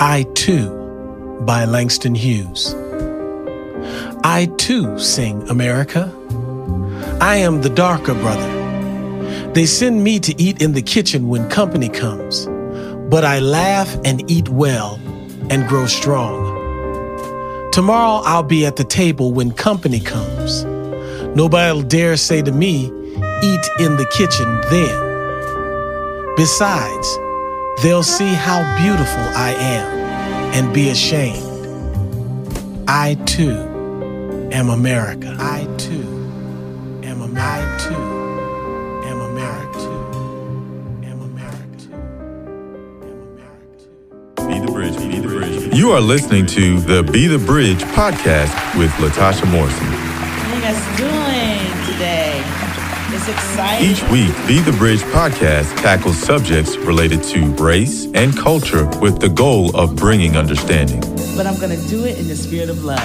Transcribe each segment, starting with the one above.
I Too by Langston Hughes. I too sing America. I am the darker brother. They send me to eat in the kitchen when company comes, but I laugh and eat well and grow strong. Tomorrow I'll be at the table when company comes. Nobody'll dare say to me, eat in the kitchen then. Besides, they'll see how beautiful I am and be ashamed. I too am America. I too am America. I too am America. Am America. Am America. Be the Bridge, Be the Bridge. You are listening to the Be the Bridge podcast with Latasha Morrison. How you guys doing today? Exciting. Each week, Be the Bridge podcast tackles subjects related to race and culture with the goal of bringing understanding. but I'm gonna do it in the spirit of love.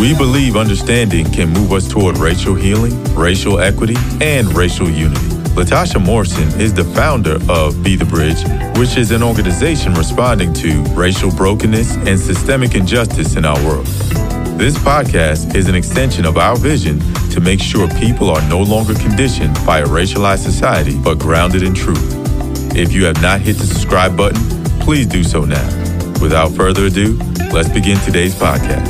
We believe understanding can move us toward racial healing, racial equity, and racial unity. Latasha Morrison is the founder of Be the Bridge, which is an organization responding to racial brokenness and systemic injustice in our world. This podcast is an extension of our vision to make sure people are no longer conditioned by a racialized society, but grounded in truth. If you have not hit the subscribe button, please do so now. Without further ado, let's begin today's podcast.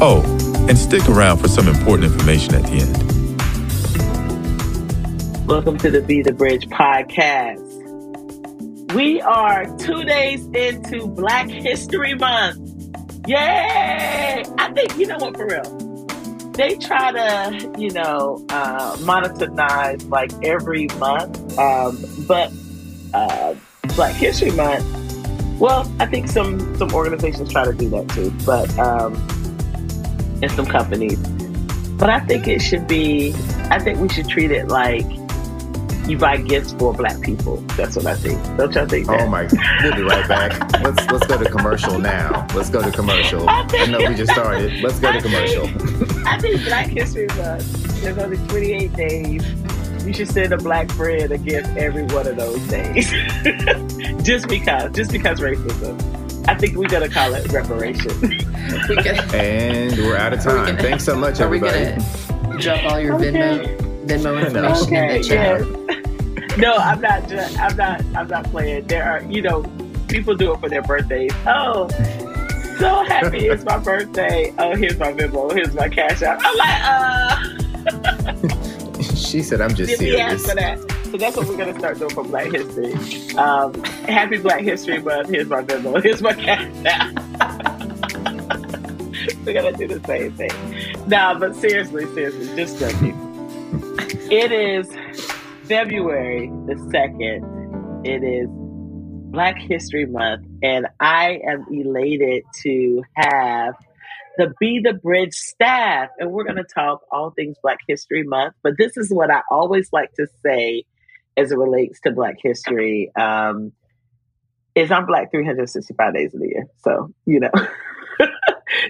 Oh, and stick around for some important information at the end. Welcome to the Be the Bridge podcast. We are two days into Black History Month. Yay! I think, you know what, for real? They try to, you know, uh, monetize like every month, um, but uh, Black History Month, well, I think some, some organizations try to do that too, but, um, and some companies. But I think it should be, I think we should treat it like you buy gifts for black people. That's what I think. Don't y'all think that? Oh my! We'll be right back. Let's let's go to commercial now. Let's go to commercial. I I know we just started. Let's go to commercial. think- I think Black History Month, uh, there's only 28 days. You should send a black friend a gift every one of those days. just because, just because racism. I think we're gonna call it reparation. We And we're out of time. gonna- Thanks so much, are everybody. gonna drop all your Okay. Venmo Venmo information okay, in the chat? yeah. No, I'm not. I'm not. I'm not playing. There are, you know, people do it for their birthdays. Oh, so happy! It's my birthday. Oh, here's my Venmo. Here's my cash out. I'm like, uh. she said, "I'm just serious." for that? So that's what we're gonna start doing for Black History. Um, happy Black History Month. Here's my Venmo. Here's my cash out. we're gonna do the same thing. No, but seriously, seriously, just joking. It is February the second. It is Black History Month, and I am elated to have the Be the Bridge staff, and we're going to talk all things Black History Month. But this is what I always like to say as it relates to Black history. Um, is I'm black 365 days of the year. So, you know.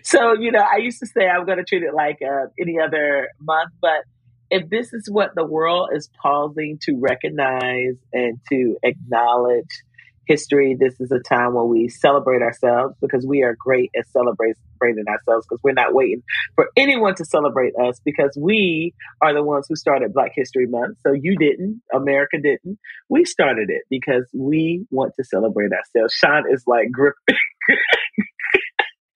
so, you know, I used to say I'm going to treat it like uh, any other month, but if this is what the world is pausing to recognize and to acknowledge history, this is a time where we celebrate ourselves because we are great at celebrating ourselves because we're not waiting for anyone to celebrate us because we are the ones who started Black History Month. So you didn't, America didn't. We started it because we want to celebrate ourselves. Sean is like gripping.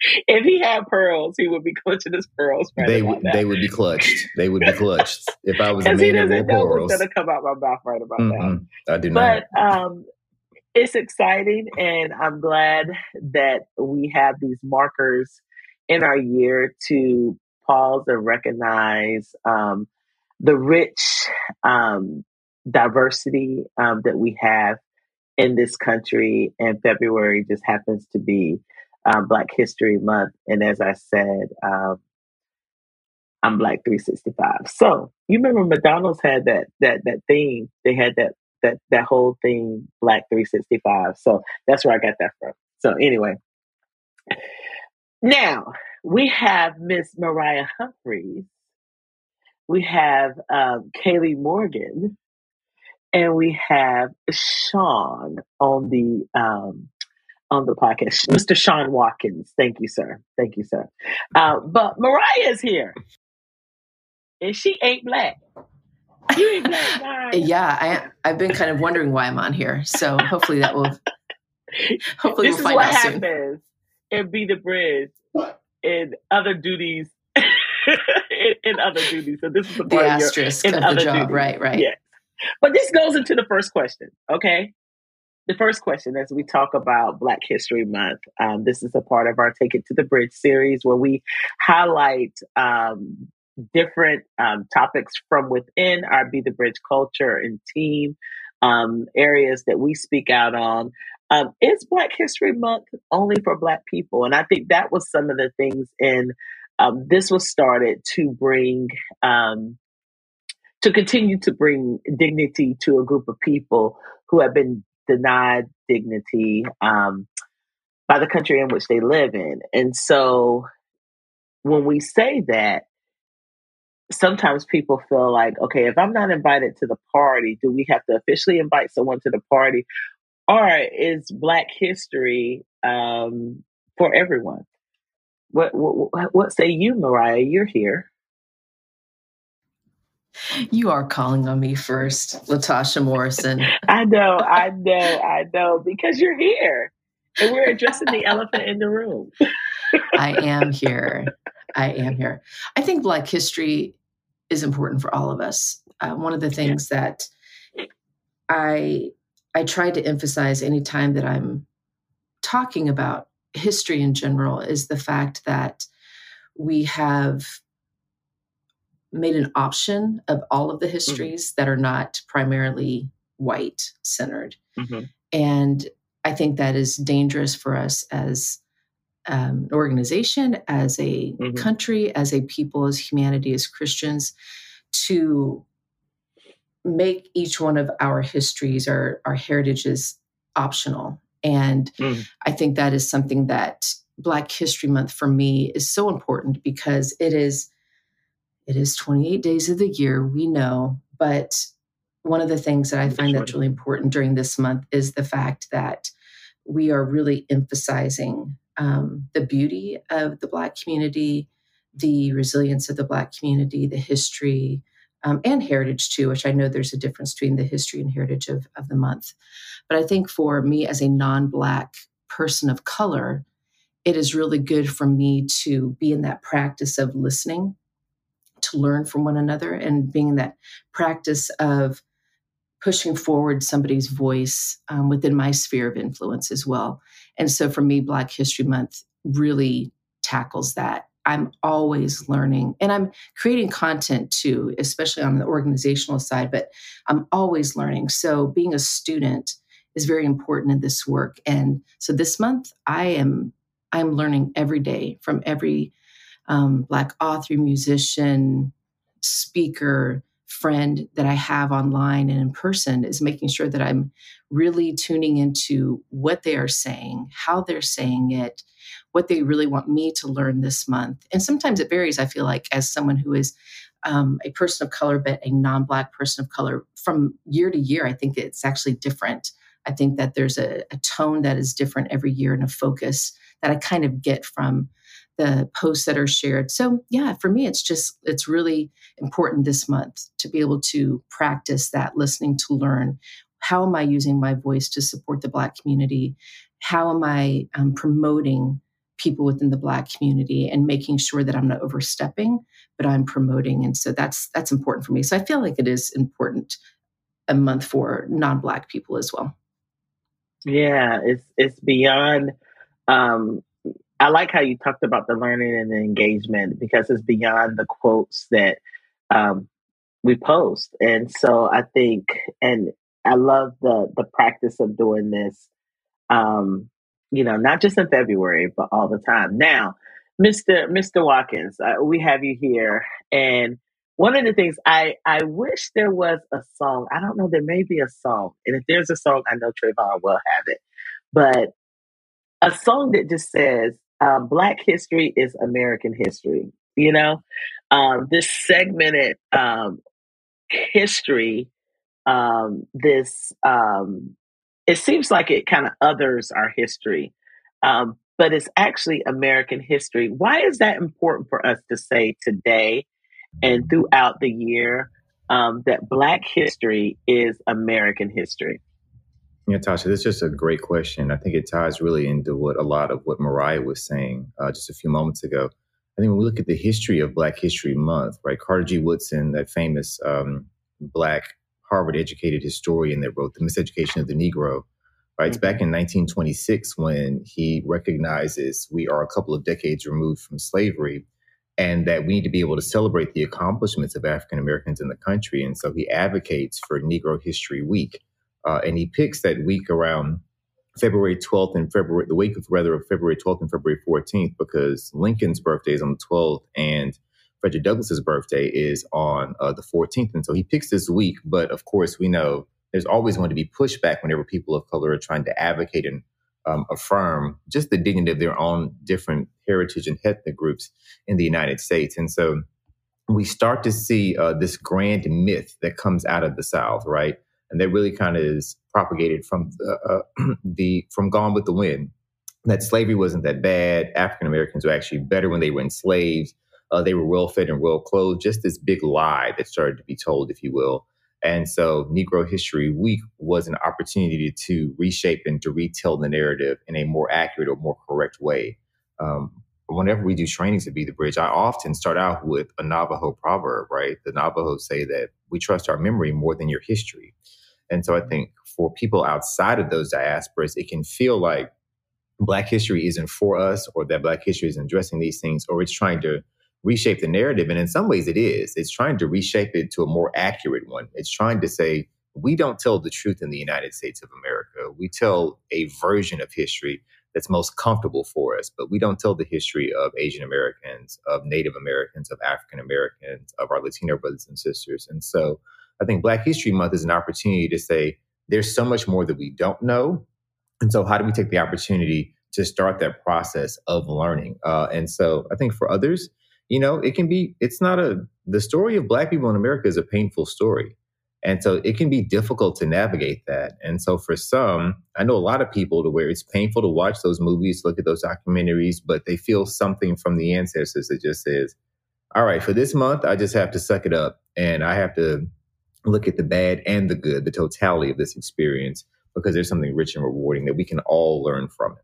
if he had pearls, he would be clutching his pearls right They would they would be clutched. They would be clutched if I was a man of doesn't war know what's pearls. going to come out my mouth right about that. Mm-mm, I do not. But um, it's exciting, and I'm glad that we have these markers in our year to pause and recognize um, the rich um, diversity um, that we have in this country. And February just happens to be um, Black History Month, and as I said. Um, I'm Black 365. So you remember McDonald's had that that that theme. They had that that that whole thing Black 365. So that's where I got that from. So anyway, now we have Miss Mariah Humphries. We have um, Kaylee Morgan, and we have Sean on the um, on the podcast, Mr. Sean Watkins. Thank you, sir. Thank you, sir. Uh, but Mariah is here, and she ain't black. You ain't black, Mariah. Yeah, I, I've been kind of wondering why I'm on here. So hopefully that will. Hopefully this we'll is find what out soon. happens in Be the Bridge and other duties. in, in other duties. So this is the The part of your- asterisk in of the job, duties. right? Right. Yes. But this goes into the first question, okay? The first question as we talk about Black History Month. Um, this is a part of our Take It to the Bridge series where we highlight um, different um, topics from within our Be the Bridge culture and team, um, areas that we speak out on. Um, it's Black History Month only for Black people. And I think that was some of the things in um, this was started to bring um, to continue to bring dignity to a group of people who have been denied dignity um, by the country in which they live in. And so when we say that, sometimes people feel like, okay, if I'm not invited to the party, do we have to officially invite someone to the party? Or is Black history um, for everyone? What, what what say you, Mariah? You're here. You are calling on me first, Latasha Morrison. I know, I know, I know, because you're here. And we're addressing the elephant in the room. I am here. I am here. I think Black history is important for all of us. Uh, one of the things that I I try to emphasize anytime that I'm talking about history in general is the fact that we have made an option of all of the histories that are not primarily white centered. And I think that is dangerous for us as um, an organization, as a Mhm. country, as a people, as humanity, as Christians, to make each one of our histories, our, our heritages optional. And Mm. I think that is something that Black History Month for me is so important because it is it is 28 days of the year, we know, but one of the things that I find that's really important during this month is the fact that we are really emphasizing um, the beauty of the Black community, the resilience of the Black community, the history, um, and heritage too, which I know there's a difference between the history and heritage of, of the month. But I think for me as a non Black person of color, it is really good for me to be in that practice of listening, to learn from one another, and being in that practice of pushing forward somebody's voice um, within my sphere of influence as well. And so for me, Black History Month really tackles that. I'm always learning and I'm creating content too, especially on the organizational side, but I'm always learning. So being a student is very important in this work. And so this month I am I'm learning every day from every um, Black author, musician, speaker, friend that I have online and in person is making sure that I'm really tuning into what they are saying, how they're saying it, what they really want me to learn this month. And sometimes it varies, I feel like, as someone who is um, a person of color, but a non Black person of color, from year to year, I think it's actually different. I think that there's a, a tone that is different every year and a focus that I kind of get from the posts that are shared. So yeah, for me, it's just it's really important this month to be able to practice that listening to learn. How am I using my voice to support the Black community? How am I um, promoting people within the Black community and making sure that I'm not overstepping, but I'm promoting? And so that's that's important for me. So I feel like it is important a month for non-Black people as well. Yeah, it's it's beyond. Um, I like how you talked about the learning and the engagement because it's beyond the quotes that um, we post, and so I think, and I love the the practice of doing this. Um, you know, not just in February, but all the time. Now, Mister Mister Watkins, uh, we have you here, and one of the things I I wish there was a song. I don't know. There may be a song, and if there's a song, I know Trayvon will have it. But a song that just says uh, "Black history is American history." You know, um, this segmented um, history. Um, this um, it seems like it kind of others our history. um, but it's actually American history. Why is that important for us to say today and throughout the year um, that Black history is American history? Yeah, Tasha, that's just a great question. I think it ties really into what a lot of what Mariah was saying uh, just a few moments ago. I think when we look at the history of Black History Month, right, Carter G. Woodson, that famous um, Black Harvard educated historian that wrote The Miseducation of the Negro, right? It's back in 1926 when he recognizes we are a couple of decades removed from slavery and that we need to be able to celebrate the accomplishments of African Americans in the country. And so he advocates for Negro History Week. Uh, and he picks that week around February 12th and February, the week of rather of February 12th and February 14th, because Lincoln's birthday is on the 12th and Frederick Douglass's birthday is on uh, the 14th. And so he picks this week. But of course, we know there's always going to be pushback whenever people of color are trying to advocate and um, affirm just the dignity of their own different heritage and ethnic groups in the United States. And so we start to see uh, this grand myth that comes out of the South, right? And that really kind of is propagated from the, uh, the from Gone with the Wind. That slavery wasn't that bad. African Americans were actually better when they were enslaved. Uh, they were well fed and well clothed. Just this big lie that started to be told, if you will. And so Negro History Week was an opportunity to reshape and to retell the narrative in a more accurate or more correct way. Um, whenever we do trainings at Be the Bridge, I often start out with a Navajo proverb, right? The Navajos say that we trust our memory more than your history. And so I think for people outside of those diasporas, it can feel like Black history isn't for us or that Black history isn't addressing these things or it's trying to reshape the narrative. And in some ways, it is. It's trying to reshape it to a more accurate one. It's trying to say, we don't tell the truth in the United States of America. We tell a version of history that's most comfortable for us, but we don't tell the history of Asian Americans, of Native Americans, of African Americans, of our Latino brothers and sisters. And so I think Black History Month is an opportunity to say there's so much more that we don't know. And so, how do we take the opportunity to start that process of learning? Uh, and so, I think for others, you know, it can be, it's not a, the story of Black people in America is a painful story. And so it can be difficult to navigate that. And so for some, I know a lot of people to where it's painful to watch those movies, look at those documentaries, but they feel something from the ancestors that just says, all right, for this month, I just have to suck it up and I have to look at the bad and the good, the totality of this experience, because there's something rich and rewarding that we can all learn from it.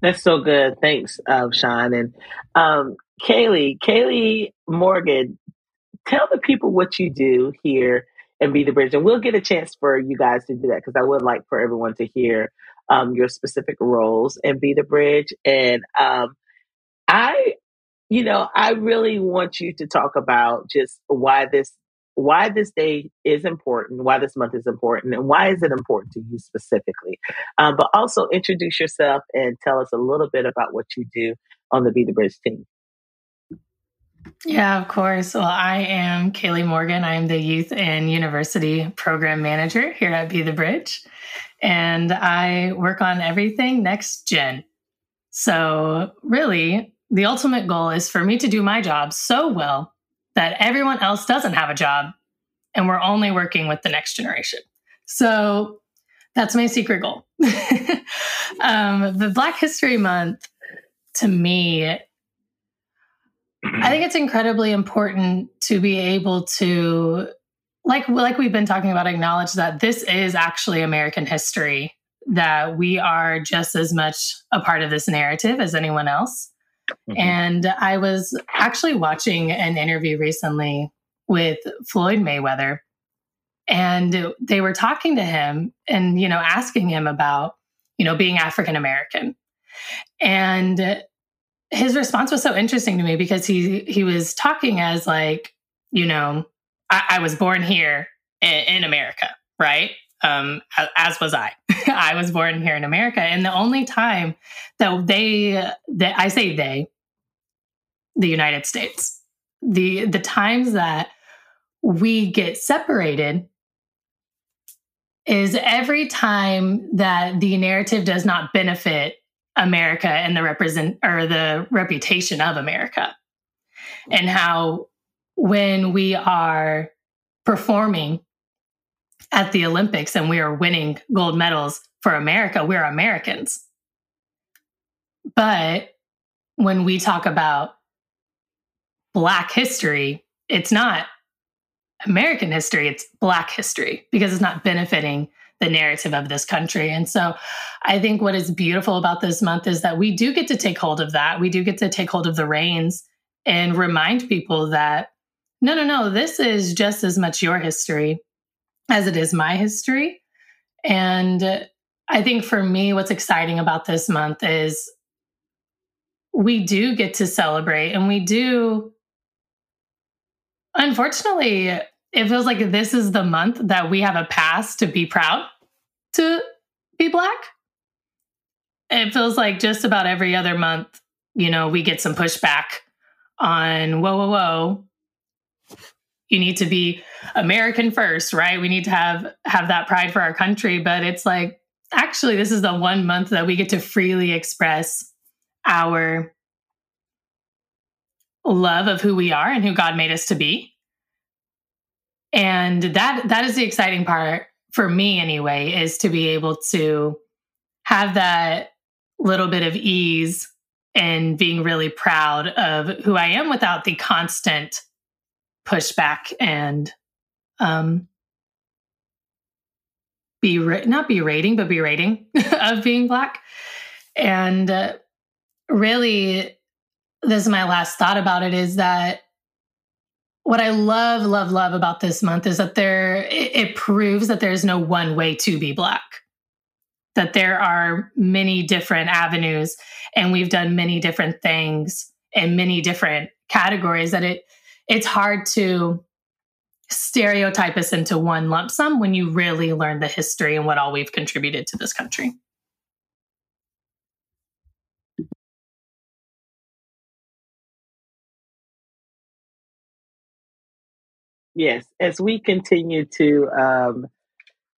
That's so good. Thanks, uh, Sean. And um, Kaylee, Kaylee Morgan, tell the people what you do here and Be the Bridge. And we'll get a chance for you guys to do that because I would like for everyone to hear um, your specific roles and Be the Bridge. And um, I, you know, I really want you to talk about just why this why this day is important, why this month is important, and why is it important to you specifically. Um, but also introduce yourself and tell us a little bit about what you do on the Be the Bridge team. Yeah, of course. Well, I am Kaylee Morgan. I am the Youth and University Program Manager here at Be the Bridge. And I work on everything next gen. So, really, the ultimate goal is for me to do my job so well that everyone else doesn't have a job and we're only working with the next generation. So that's my secret goal. um, the Black History Month, to me, I think it's incredibly important to be able to, like, like we've been talking about, acknowledge that this is actually American history. That we are just as much a part of this narrative as anyone else. Mm-hmm. And I was actually watching an interview recently with Floyd Mayweather, and they were talking to him and, you know, asking him about, you know, being African American. And his response was so interesting to me because he he was talking as like, you know, I, I was born here in, in America, right? um, as was I. I was born here in America, and the only time that they, that I say they, the United States, the the times that we get separated is every time that the narrative does not benefit America and the represent or the reputation of America, and how when we are performing at the Olympics and we are winning gold medals for America, we're Americans. But when we talk about Black history, it's not American history, it's Black history because it's not benefiting the narrative of this country. And so I think what is beautiful about this month is that we do get to take hold of that. We do get to take hold of the reins and remind people that no, no, no, this is just as much your history as it is my history. And I think for me, what's exciting about this month is we do get to celebrate and we do. Unfortunately, it feels like this is the month that we have a pass to be proud to be Black. It feels like just about every other month, you know, we get some pushback on whoa, whoa, whoa. You need to be American first, right? We need to have have that pride for our country. But it's like actually this is the one month that we get to freely express our love of who we are and who God made us to be. And that that is the exciting part for me anyway is to be able to have that little bit of ease and being really proud of who I am without the constant pushback and um be not berating but berating of being black and uh, really this is my last thought about it is that what I love, love, love about this month is that there it, it proves that there's no one way to be black. That there are many different avenues and we've done many different things in many different categories that it it's hard to stereotype us into one lump sum when you really learn the history and what all we've contributed to this country. Yes, as we continue to um,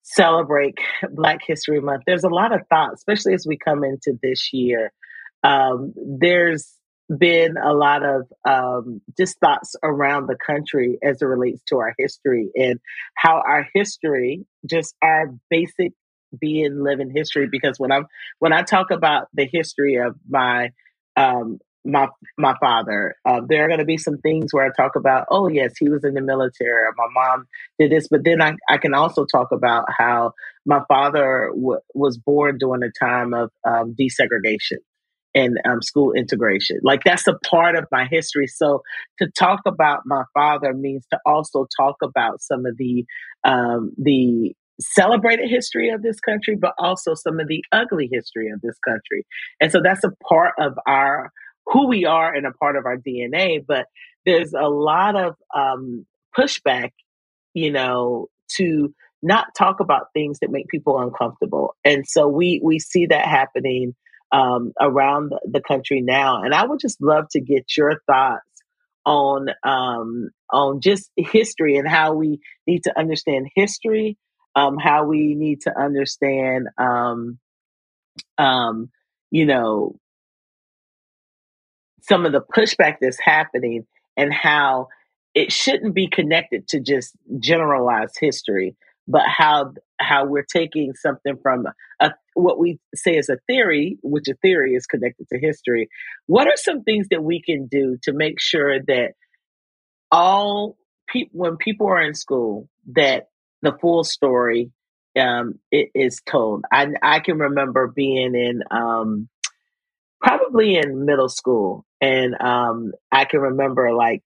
celebrate Black History Month, there's a lot of thought, especially as we come into this year. Um, there's been a lot of um, just thoughts around the country as it relates to our history and how our history, just our basic being living history. Because when I'm when I talk about the history of my um, my my father. Uh, there are going to be some things where I talk about, oh yes, he was in the military, my mom did this, but then I, I can also talk about how my father w- was born during a time of um, desegregation and um, school integration. Like that's a part of my history. So to talk about my father means to also talk about some of the um, the celebrated history of this country, but also some of the ugly history of this country. And so that's a part of our who we are and a part of our DNA. But there's a lot of um, pushback, you know, to not talk about things that make people uncomfortable. And so we we see that happening um, around the country now. And I would just love to get your thoughts on um, on just history and how we need to understand history, um, how we need to understand, um, um, you know, some of the pushback that's happening and how it shouldn't be connected to just generalized history, but how how we're taking something from a, what we say is a theory, which a theory is connected to history. What are some things that we can do to make sure that all people, when people are in school, that the full story um, is told? I, I can remember being in um, probably in middle school. And um, I can remember like,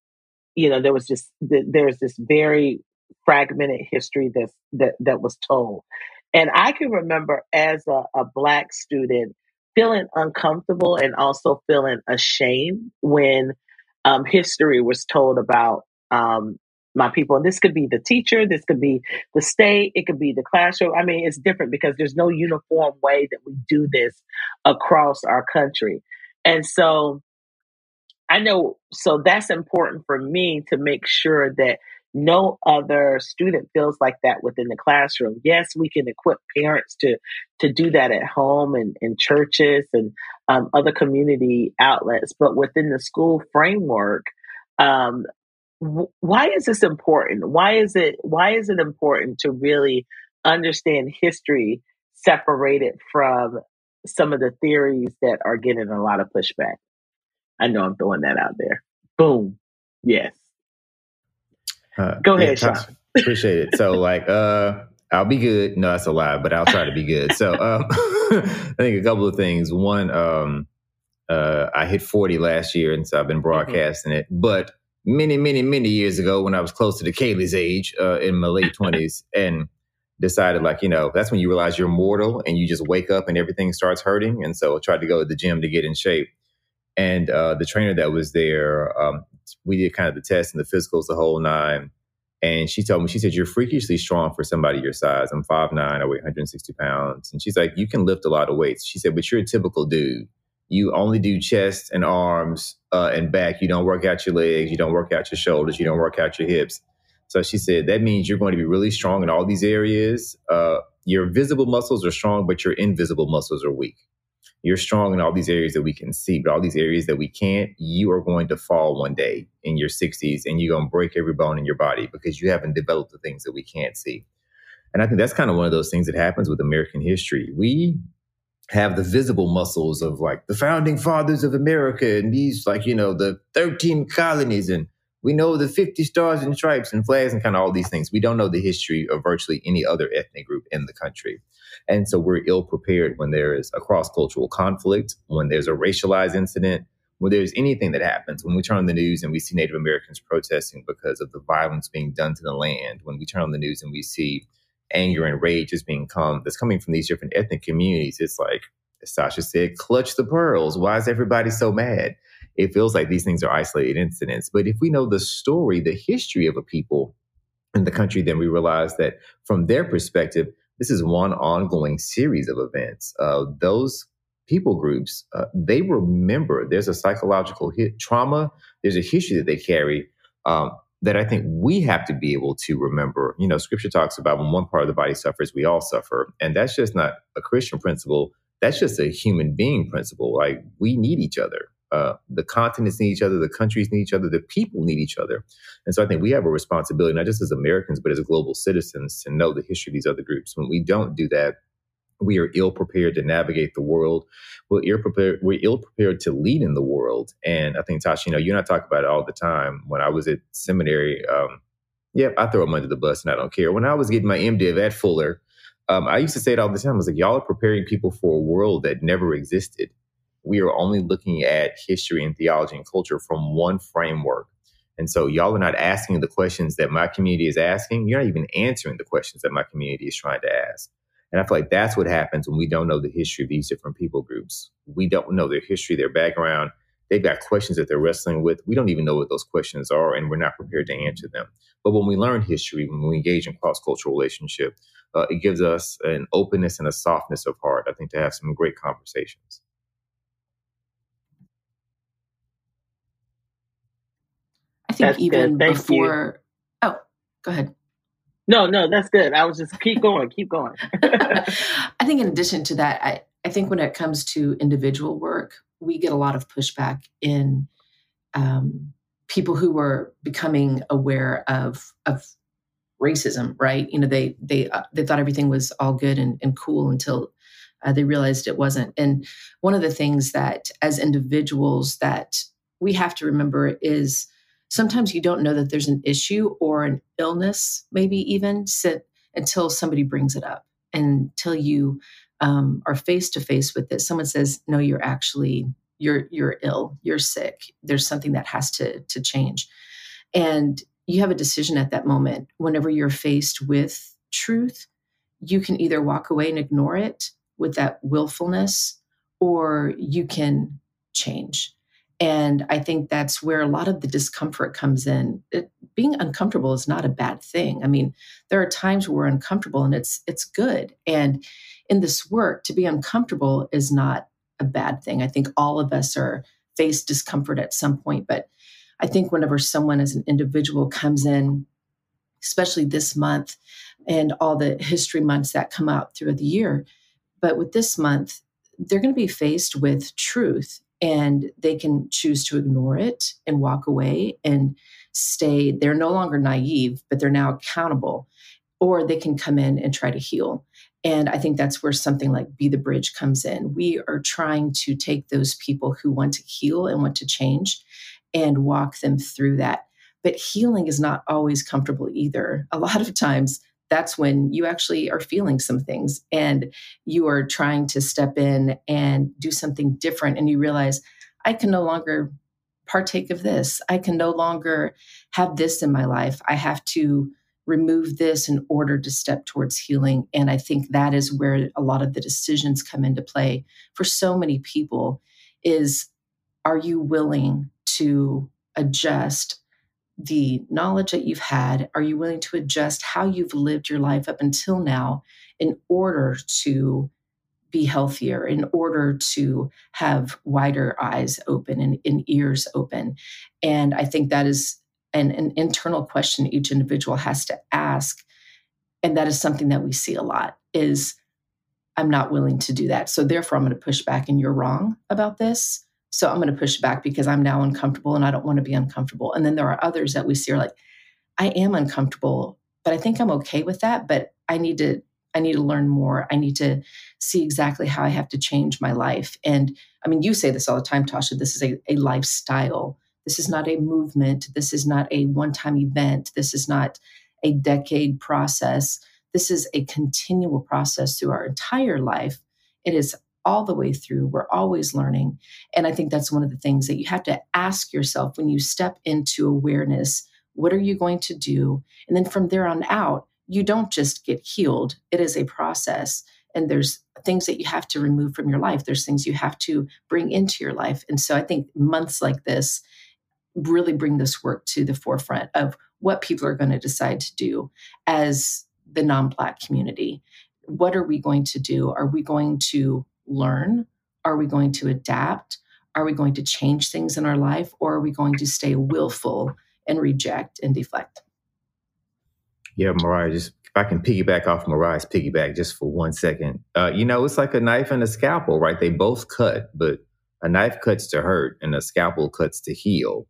you know, there was just, there's this very fragmented history that's, that, that was told. And I can remember as a, a black student feeling uncomfortable and also feeling ashamed when um, history was told about um, my people. And this could be the teacher, this could be the state, it could be the classroom. I mean, it's different because there's no uniform way that we do this across our country. And so I know, so that's important for me to make sure that no other student feels like that within the classroom. Yes, we can equip parents to to do that at home and in churches and um, other community outlets, but within the school framework, um, why is this important? Why is it why is it important to really understand history separated from some of the theories that are getting a lot of pushback? I know I'm throwing that out there. Boom. Yes. Uh, Go ahead, yeah, Sean. Appreciate it. So, like, uh, I'll be good. No, that's a lie, but I'll try to be good. So, um, I think a couple of things. One, um, uh, I hit 40 last year, and so I've been mm-hmm. broadcasting mm-hmm. it. But many, many, many years ago, when I was close to the Kaylee's age, uh, in my late 20s, and decided like you know that's when you realize you're mortal and you just wake up and everything starts hurting and so I tried to go to the gym to get in shape and uh, the trainer that was there um, we did kind of the test and the physicals the whole nine and she told me, she said, You're freakishly strong for somebody your size. I'm 5'9, I weigh 160 pounds. And she's like, You can lift a lot of weights. She said, But you're a typical dude. You only do chest and arms uh, and back. You don't work out your legs. You don't work out your shoulders. You don't work out your hips. So she said, That means you're going to be really strong in all these areas. Uh, your visible muscles are strong, but your invisible muscles are weak you're strong in all these areas that we can see, but all these areas that we can't, you are going to fall one day in your 60s and you're going to break every bone in your body because you haven't developed the things that we can't see. And I think that's kind of one of those things that happens with American history. We have the visible muscles of like the founding fathers of America and these, like, you know, the 13 colonies and we know the 50 stars and stripes and flags and kind of all these things. We don't know the history of virtually any other ethnic group in the country. And so we're ill prepared when there is a cross cultural conflict, when there's a racialized incident, when there's anything that happens. When we turn on the news and we see Native Americans protesting because of the violence being done to the land, when we turn on the news and we see anger and rage is being come that's coming from these different ethnic communities, it's like as Sasha said, clutch the pearls. Why is everybody so mad? It feels like these things are isolated incidents. But if we know the story, the history of a people in the country, then we realize that from their perspective, this is one ongoing series of events. Uh, those people groups, uh, they remember there's a psychological trauma, there's a history that they carry um, that I think we have to be able to remember. You know, scripture talks about when one part of the body suffers, we all suffer. And that's just not a Christian principle, that's just a human being principle. Like we need each other. Uh, the continents need each other, the countries need each other, the people need each other. And so I think we have a responsibility, not just as Americans, but as global citizens, to know the history of these other groups. When we don't do that, we are ill prepared to navigate the world. We're ill prepared. We're ill prepared to lead in the world. And I think Tasha, you know, you and I talk about it all the time. When I was at seminary, um, yeah, I throw them under the bus and I don't care. When I was getting my MDiv at Fuller, um, I used to say it all the time. I was like, y'all are preparing people for a world that never existed we are only looking at history and theology and culture from one framework. And so y'all are not asking the questions that my community is asking. You're not even answering the questions that my community is trying to ask. And I feel like that's what happens when we don't know the history of these different people groups. We don't know their history, their background. They've got questions that they're wrestling with. We don't even know what those questions are, and we're not prepared to answer them. But when we learn history, when we engage in cross cultural relationship, uh, it gives us an openness and a softness of heart, I think, to have some great conversations. Think that's even before. You. Oh, go ahead. No, no, that's good. I was just keep going, keep going. I think in addition to that, I, I think when it comes to individual work, we get a lot of pushback in um, people who are becoming aware of of racism. Right? You know, they they uh, they thought everything was all good and, and cool until uh, they realized it wasn't. And one of the things that as individuals that we have to remember is sometimes you don't know that there's an issue or an illness, maybe even sit until somebody brings it up, until you um, are face to face with it. Someone says, "No, you're actually you're you're ill. You're sick. There's something that has to to change," and you have a decision at that moment. Whenever you're faced with truth, you can either walk away and ignore it with that willfulness, or you can change and I think that's where a lot of the discomfort comes in. It, being uncomfortable is not a bad thing. I mean, there are times where we're uncomfortable and it's it's good. And in this work, to be uncomfortable is not a bad thing. I think all of us are face discomfort at some point, but I think whenever someone as an individual comes in, especially this month and all the history months that come out throughout the year, but with this month, they're going to be faced with truth and they can choose to ignore it and walk away and stay, they're no longer naive, but they're now accountable, or they can come in and try to heal. And I think that's where something like Be the Bridge comes in. We are trying to take those people who want to heal and want to change and walk them through that. But healing is not always comfortable either. A lot of times, that's when you actually are feeling some things and you are trying to step in and do something different. And you realize, I can no longer partake of this. I can no longer have this in my life. I have to remove this in order to step towards healing. And I think that is where a lot of the decisions come into play for so many people is are you willing to adjust the knowledge that you've had? Are you willing to adjust how you've lived your life up until now in order to be healthier, in order to have wider eyes open and, and ears open? And I think that is an, an internal question each individual has to ask. And that is something that we see a lot is I'm not willing to do that. So therefore I'm going to push back and you're wrong about this. So I'm going to push back because I'm now uncomfortable and I don't want to be uncomfortable. And then there are others that we see are like, I am uncomfortable, but I think I'm okay with that. But I need to, I need to learn more. I need to see exactly how I have to change my life. And I mean, you say this all the time, Tasha. This is a, a lifestyle. This is not a movement. This is not a one time event. This is not a decade process. This is a continual process through our entire life. It is all the way through. We're always learning. And I think that's one of the things that you have to ask yourself when you step into awareness what are you going to do? And then from there on out, you don't just get healed, it is a process. And there's things that you have to remove from your life. There's things you have to bring into your life. And so I think months like this really bring this work to the forefront of what people are going to decide to do as the non Black community. What are we going to do? Are we going to learn? Are we going to adapt? Are we going to change things in our life? Or are we going to stay willful and reject and deflect? Yeah, Mariah, just if I can piggyback off Mariah's piggyback just for one second. Uh, you know, it's like a knife and a scalpel, right? They both cut, but a knife cuts to hurt and a scalpel cuts to heal.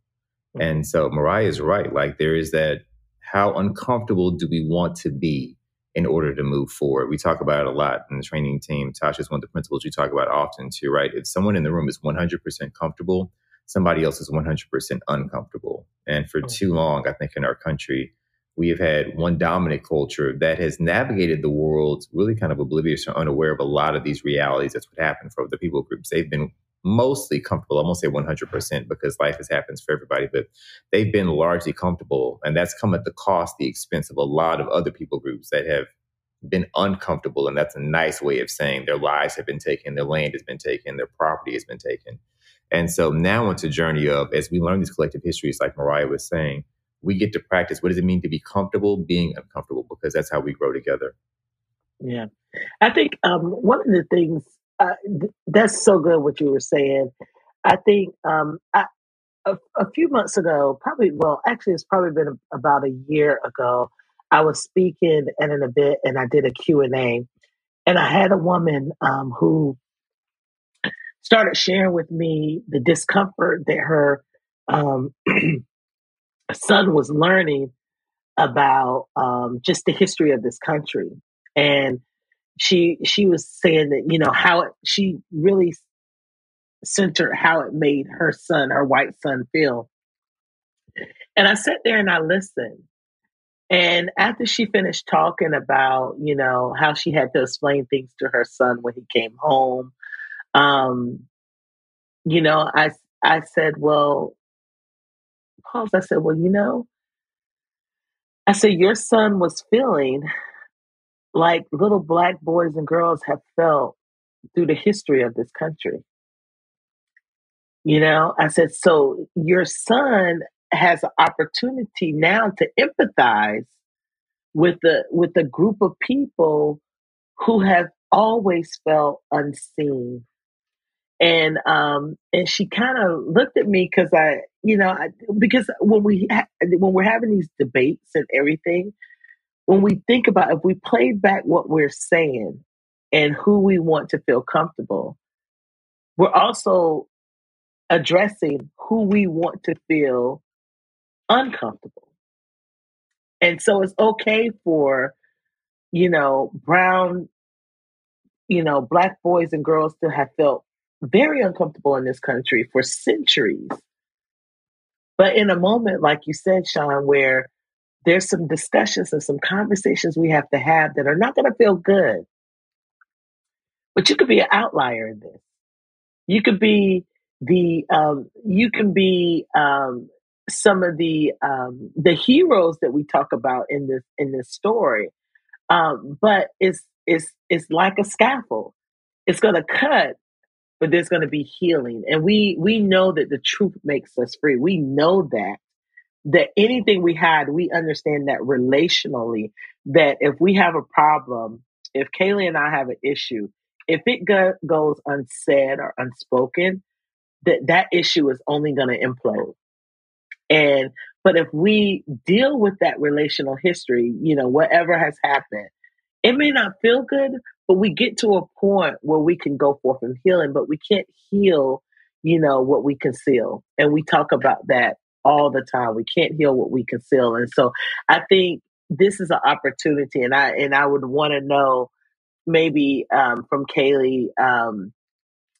And so Mariah is right. Like there is that how uncomfortable do we want to be in order to move forward? We talk about it a lot in the training team. Tasha is one of the principles you talk about often too, right? If someone in the room is 100% comfortable, somebody else is 100% uncomfortable. And for too long, I think in our country, we have had one dominant culture that has navigated the world really kind of oblivious or unaware of a lot of these realities. That's what happened for the people groups. They've been mostly comfortable. I won't say 100% because life has happens for everybody, but they've been largely comfortable. And that's come at the cost, the expense of a lot of other people groups that have been uncomfortable. And that's a nice way of saying their lives have been taken, their land has been taken, their property has been taken. And so now it's a journey of, as we learn these collective histories, like Mariah was saying, we get to practice what does it mean to be comfortable being uncomfortable because that's how we grow together. Yeah. I think um, one of the things uh, th- that's so good what you were saying. I think um, I, a, a, few months ago, probably, well, actually, it's probably been a, about a year ago. I was speaking at an event and I did a Q&A. And I had a woman um, who started sharing with me the discomfort that her um, son was learning about um, just the history of this country. And she she was saying that you know how it, she really centered how it made her son, her white son, feel. And I sat there and I listened. And after she finished talking about, you know, how she had to explain things to her son when he came home, um, you know, I I said, well, pause. I said, well, you know, I said your son was feeling like little black boys and girls have felt through the history of this country. You know, I said, so your son has an opportunity now to empathize with the with a group of people who have always felt unseen. And um and she kind of looked at me because I, you know, I, because when we ha- when we're having these debates and everything, when we think about if we play back what we're saying and who we want to feel comfortable, we're also addressing who we want to feel uncomfortable. And so it's okay for, you know, brown, you know, black boys and girls to have felt very uncomfortable in this country for centuries. But in a moment, like you said, Sean, where there's some discussions and some conversations we have to have that are not going to feel good. But you could be an outlier in this. You could be the um, you can be um, some of the um, the heroes that we talk about in this in this story. Um, but it's it's it's like a scaffold. It's going to cut, but there's going to be healing, and we we know that the truth makes us free. We know that that anything we had, we understand that relationally. That if we have a problem, if Kaylee and I have an issue, if it go, goes unsaid or unspoken, that that issue is only going to implode. And but if we deal with that relational history, you know, whatever has happened, it may not feel good, but we get to a point where we can go forth in healing, but we can't heal, you know, what we conceal. And we talk about that all the time. We can't heal what we conceal. And so I think this is an opportunity and I and I would want to know maybe um, from Kaylee um,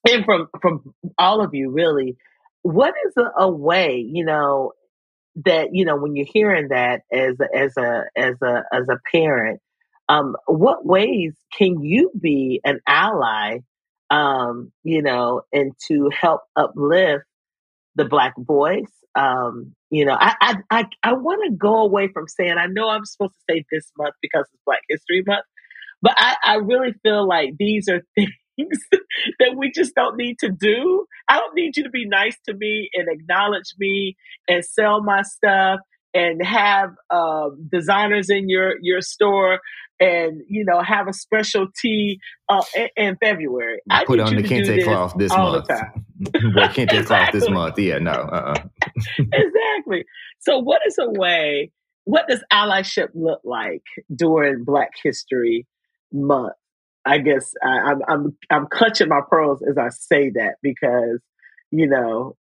and from from all of you really, what is a, a way, you know, that you know when you're hearing that as a, as a as a as a parent um, what ways can you be an ally um, you know and to help uplift the black voice um, you know i i i, I want to go away from saying i know i'm supposed to say this month because it's black history month but i i really feel like these are things that we just don't need to do. I don't need you to be nice to me and acknowledge me and sell my stuff and have uh, designers in your your store and you know have a special tea uh, in, February. I put on the kente cloth this month. Wear kente exactly. cloth this month. Yeah, no. Uh-uh. exactly. So, what is a way? What does allyship look like during Black History Month? I guess I, am I'm I'm clutching my pearls as I say that because you know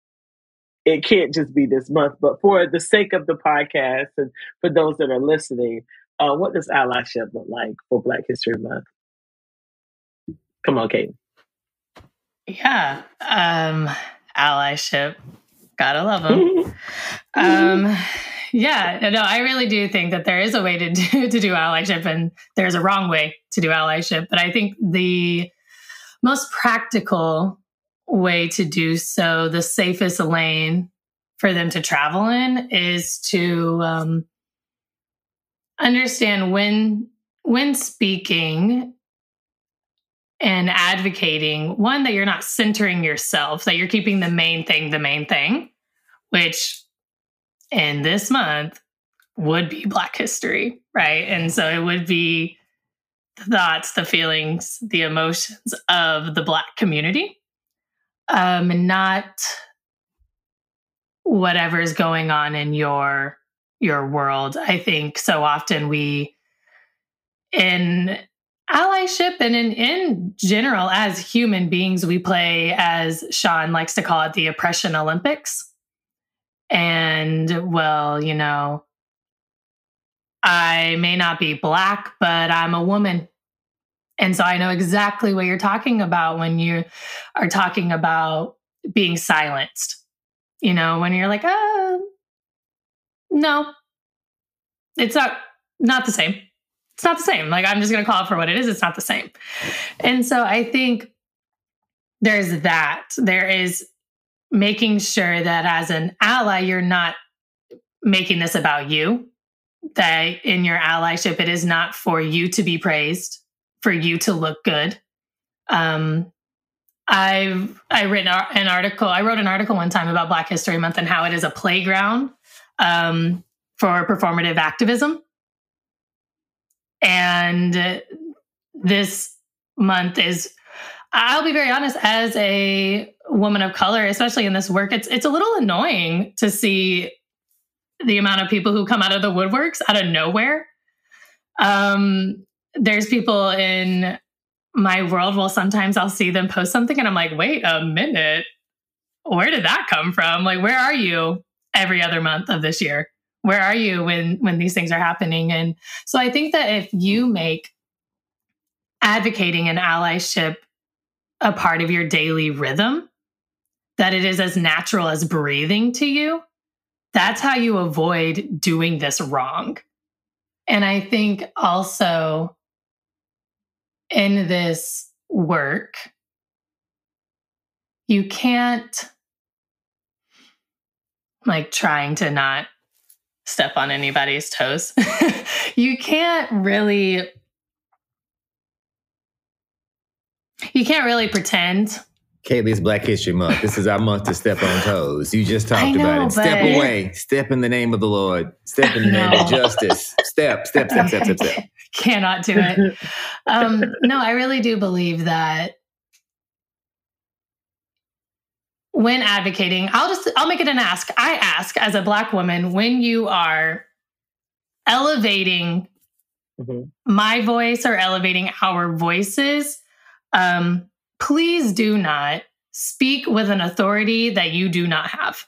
it can't just be this month. But for the sake of the podcast and for those that are listening, uh, what does allyship look like for Black History Month? Come on, Kate. Yeah, um, allyship. Gotta love them. um, yeah, no, I really do think that there is a way to do to do allyship, and there's a wrong way to do allyship. But I think the most practical way to do so, the safest lane for them to travel in, is to um, understand when when speaking and advocating one that you're not centering yourself that you're keeping the main thing the main thing which in this month would be Black history, right? And so it would be the thoughts, the feelings, the emotions of the Black community, um, not whatever is going on in your your world. I think so often we in allyship and in, in general as human beings we play as sean likes to call it the oppression olympics and well, you know, I may not be black, but I'm a woman. And so I know exactly what you're talking about when you are talking about being silenced. You know, when you're like, oh, no, it's not not the same. It's not the same. Like I'm just going to call it for what it is. It's not the same. And so I think there's that. There is making sure that as an ally, you're not making this about you, that in your allyship, it is not for you to be praised, for you to look good. Um, I've I written an article. I wrote an article one time about Black History Month and how it is a playground um, for performative activism. And this month is, I'll be very honest, as a woman of color, especially in this work, it's it's a little annoying to see the amount of people who come out of the woodworks out of nowhere. Um, there's people in my world. Well, sometimes I'll see them post something, and I'm like, wait a minute, where did that come from? Like, where are you every other month of this year? where are you when when these things are happening and so i think that if you make advocating and allyship a part of your daily rhythm that it is as natural as breathing to you that's how you avoid doing this wrong and i think also in this work you can't like trying to not step on anybody's toes. you can't really you can't really pretend Kaylee's Black History Month. This is our month to step on toes. You just talked know, about it. Step but- away. Step in the name of the Lord. Step in the name of justice. Step, step, step, step, step, step. cannot do it. Um, no, I really do believe that when advocating, I'll just I'll make it an ask. I ask as a black woman when you are elevating Mhm. my voice or elevating our voices, um, please do not speak with an authority that you do not have.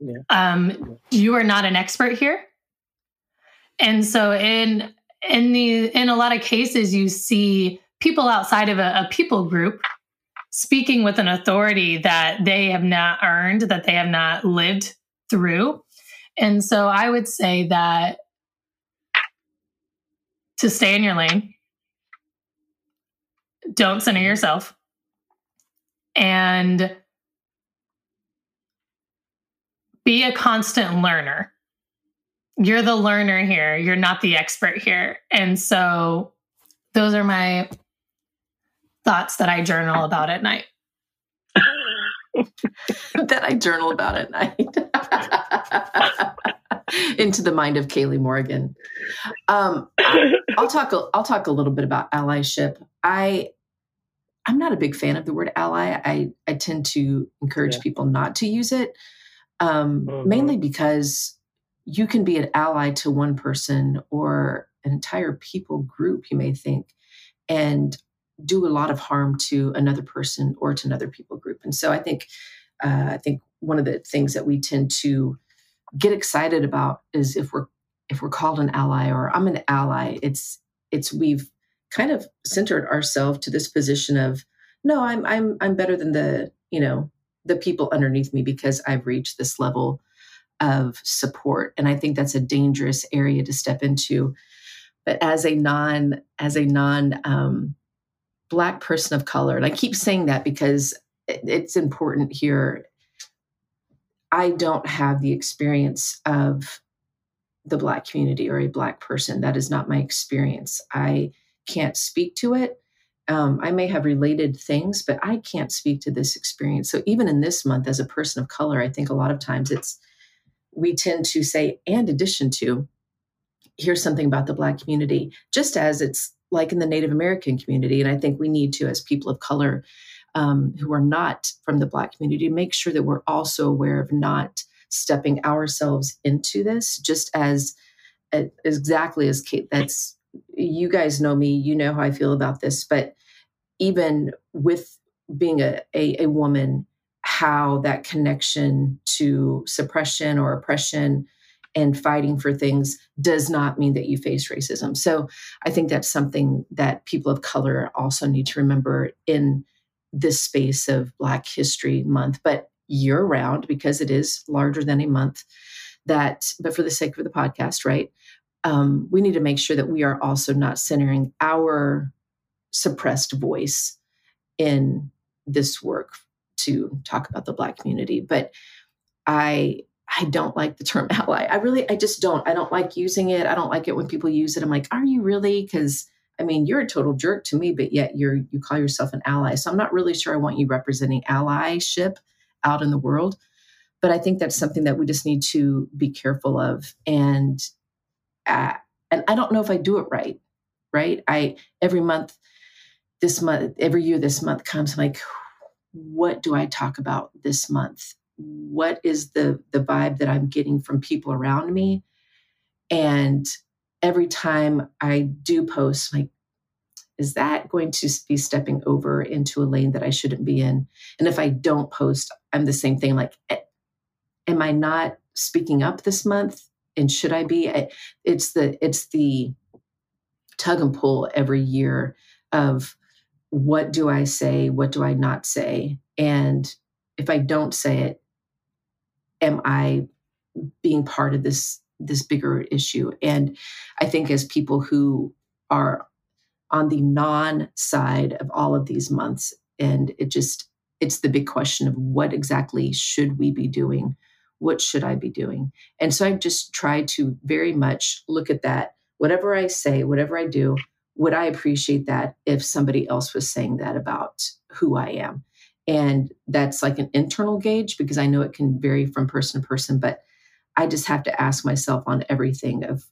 Yeah. Um, you are not an expert here, and so in in the in a lot of cases, you see people outside of a, a people group speaking with an authority that they have not earned, that they have not lived through, and so I would say that to stay in your lane, don't center yourself, and be a constant learner. You're the learner here, you're not the expert here. And so those are my thoughts that I journal about at night. that I journal about at night. Into the mind of Kaylee Morgan. Um, I'll talk. I'll talk a little bit about allyship. I, I'm not a big fan of the word ally. I I tend to encourage Yeah. people not to use it, um, Mhm. mainly because you can be an ally to one person or an entire people group. You may think, and do a lot of harm to another person or to another people group. And so I think uh, I think one of the things that we tend to get excited about is if we're if we're called an ally or I'm an ally. It's it's we've kind of centered ourselves to this position of no, I'm I'm I'm better than the you know the people underneath me because I've reached this level of support, and I think that's a dangerous area to step into. But as a non as a non um, black person of color, and I keep saying that because it- it's important here. I don't have the experience of the Black community or a Black person. That is not my experience. I can't speak to it. Um, I may have related things, but I can't speak to this experience. So even in this month, as a person of color, I think a lot of times it's we tend to say, and addition to, here's something about the Black community, just as it's like in the Native American community. And I think we need to, as people of color, um, who are not from the Black community, make sure that we're also aware of not stepping ourselves into this, just as as exactly as Kate. That's you guys know me, you know how I feel about this, but even with being a, a, a woman, how that connection to suppression or oppression and fighting for things does not mean that you face racism. So I think that's something that people of color also need to remember in this space of Black History Month, but year round because it is larger than a month. That, but for the sake of the podcast, right? Um, we need to make sure that we are also not centering our suppressed voice in this work to talk about the Black community. But I I don't like the term ally. I really I just don't. I don't like using it. I don't like it when people use it. I'm like, are you really? Because I mean, you're a total jerk to me, but yet you're you call yourself an ally. So I'm not really sure I want you representing allyship out in the world. But I think that's something that we just need to be careful of. And and I don't know if I do it right. Right? I every month, this month, every year this month comes. I'm like, what do I talk about this month? What is the the vibe that I'm getting from people around me? And every time I do post, like, is that going to be stepping over into a lane that I shouldn't be in? And if I don't post, I'm the same thing. Like, am I not speaking up this month? And should I be? It's the it's the tug and pull every year of what do I say, what do I not say, and if I don't say it, am I being part of this this bigger issue? And I think as people who are on the non side of all of these months, and it just it's the big question of what exactly should we be doing what should I be doing? And so I've just tried to very much look at that. Whatever I say, whatever I do, would I appreciate that if somebody else was saying that about who I am? And that's like an internal gauge because I know it can vary from person to person, but I just have to ask myself on everything of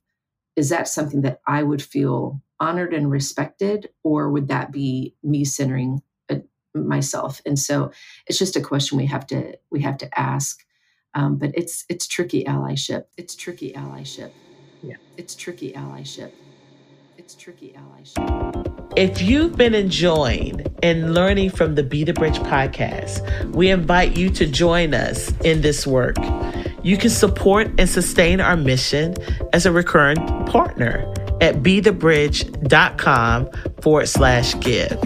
is that something that I would feel honored and respected or would that be me centering uh, myself and so it's just a question we have to we have to ask um, but it's it's tricky allyship. It's tricky allyship. Yeah. It's tricky allyship. It's tricky allyship. If you've been enjoying and learning from the Be the Bridge podcast, we invite you to join us in this work. You can support and sustain our mission as a recurring partner at bethebridge.com forward slash give.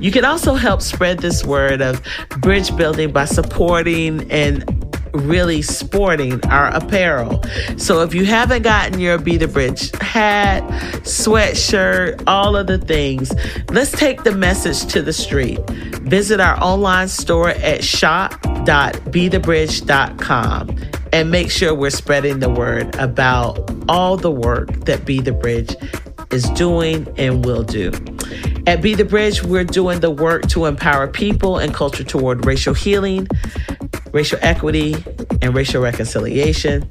You can also help spread this word of bridge building by supporting and really sporting our apparel. So if you haven't gotten your Be the Bridge hat, sweatshirt, all of the things, let's take the message to the street. Visit our online store at shop.bethebridge.com and make sure we're spreading the word about all the work that Be the Bridge is doing and will do. At Be the Bridge, we're doing the work to empower people and culture toward racial healing, racial equity, and racial reconciliation.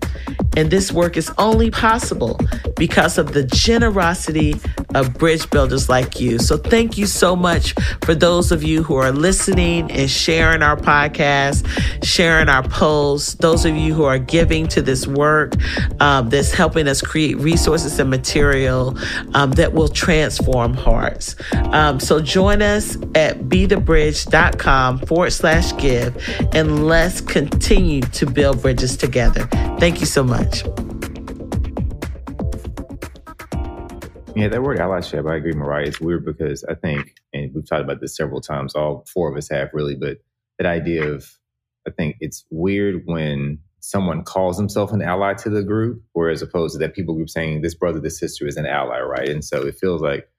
And this work is only possible because of the generosity of bridge builders like you. So thank you so much for those of you who are listening and sharing our podcast, sharing our posts, those of you who are giving to this work um, that's helping us create resources and material um, that will transform hearts. Um, so join us at bethebridge.com forward slash give and let's continue to build bridges together. Thank you so much. Yeah, that word allyship, I agree, Mariah. It's weird because I think, and we've talked about this several times, all four of us have really, but that idea of, I think it's weird when someone calls himself an ally to the group, whereas opposed to that people group saying this brother, this sister is an ally, right? And so it feels like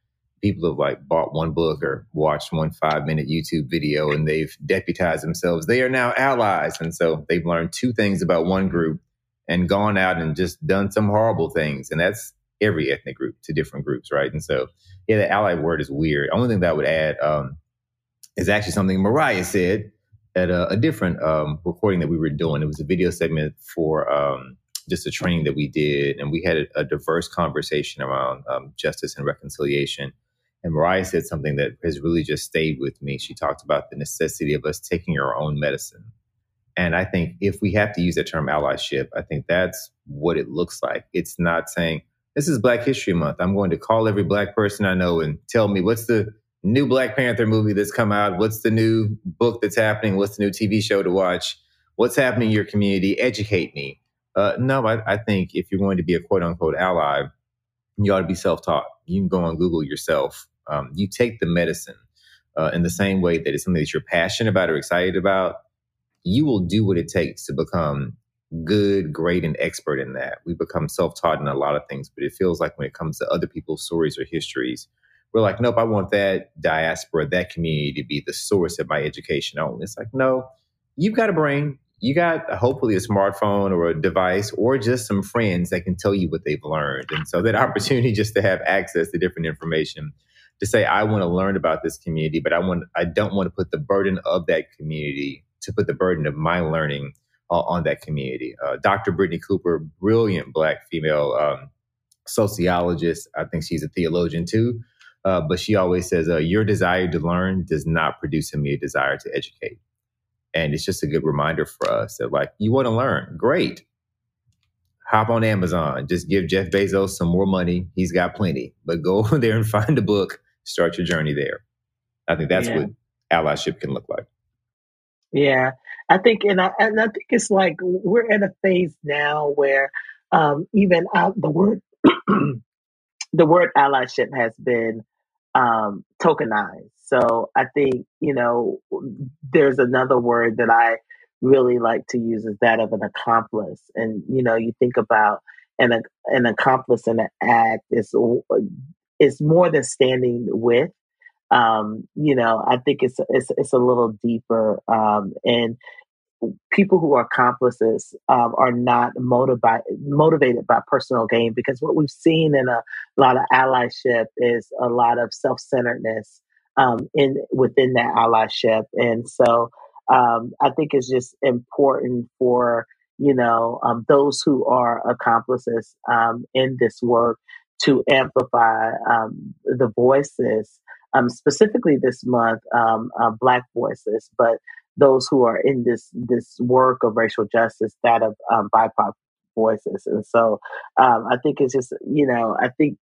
people have like bought one book or watched one five minute YouTube video and they've deputized themselves. They are now allies. And so they've learned two things about one group and gone out and just done some horrible things. And that's every ethnic group to different groups, right? And so, yeah, the ally word is weird. Only thing that I would add um, is actually something Mariah said at a, a different um, recording that we were doing. It was a video segment for um, just a training that we did, and we had a, a diverse conversation around um, justice and reconciliation. And Mariah said something that has really just stayed with me. She talked about the necessity of us taking our own medicine. And I think if we have to use the term allyship, I think that's what it looks like. It's not saying, this is Black History Month. I'm going to call every Black person I know and tell me what's the new Black Panther movie that's come out? What's the new book that's happening? What's the new TV show to watch? What's happening in your community? Educate me. Uh, no, I, I think if you're going to be a quote unquote ally, you ought to be self taught. You can go on Google yourself. Um, you take the medicine uh, in the same way that it's something that you're passionate about or excited about. You will do what it takes to become good, great, and expert in that. We become self taught in a lot of things, but it feels like when it comes to other people's stories or histories, we're like, nope, I want that diaspora, that community to be the source of my education only. It's like, no, you've got a brain. You got hopefully a smartphone or a device or just some friends that can tell you what they've learned. And so that opportunity just to have access to different information to say, I want to learn about this community, but I want I don't want to put the burden of that community to put the burden of my learning uh, on that community. Uh, Dr. Brittney Cooper, brilliant black female um, sociologist. I think she's a theologian too. Uh, but she always says, uh, Your desire to learn does not produce in me a desire to educate. And it's just a good reminder for us that, like, you want to learn, great. Hop on Amazon, just give Jeff Bezos some more money. He's got plenty, but go over there and find a book, start your journey there. I think that's yeah. what allyship can look like. Yeah. I think, and I, and I think it's like we're in a phase now where um, even uh, the word the word allyship has been um, tokenized. So I think you know there's another word that I really like to use is that of an accomplice. And you know, you think about an an accomplice in an act is is more than standing with. Um, you know, I think it's it's it's a little deeper, um, and people who are accomplices um, are not motivated motivated by personal gain because what we've seen in a lot of allyship is a lot of self centeredness um, in within that allyship, and so um, I think it's just important for you know um, those who are accomplices um, in this work to amplify um, the voices. Specifically this month, uh, Black voices, but those who are in this this work of racial justice, that of um, BIPOC voices. And so um, I think it's just, you know, I think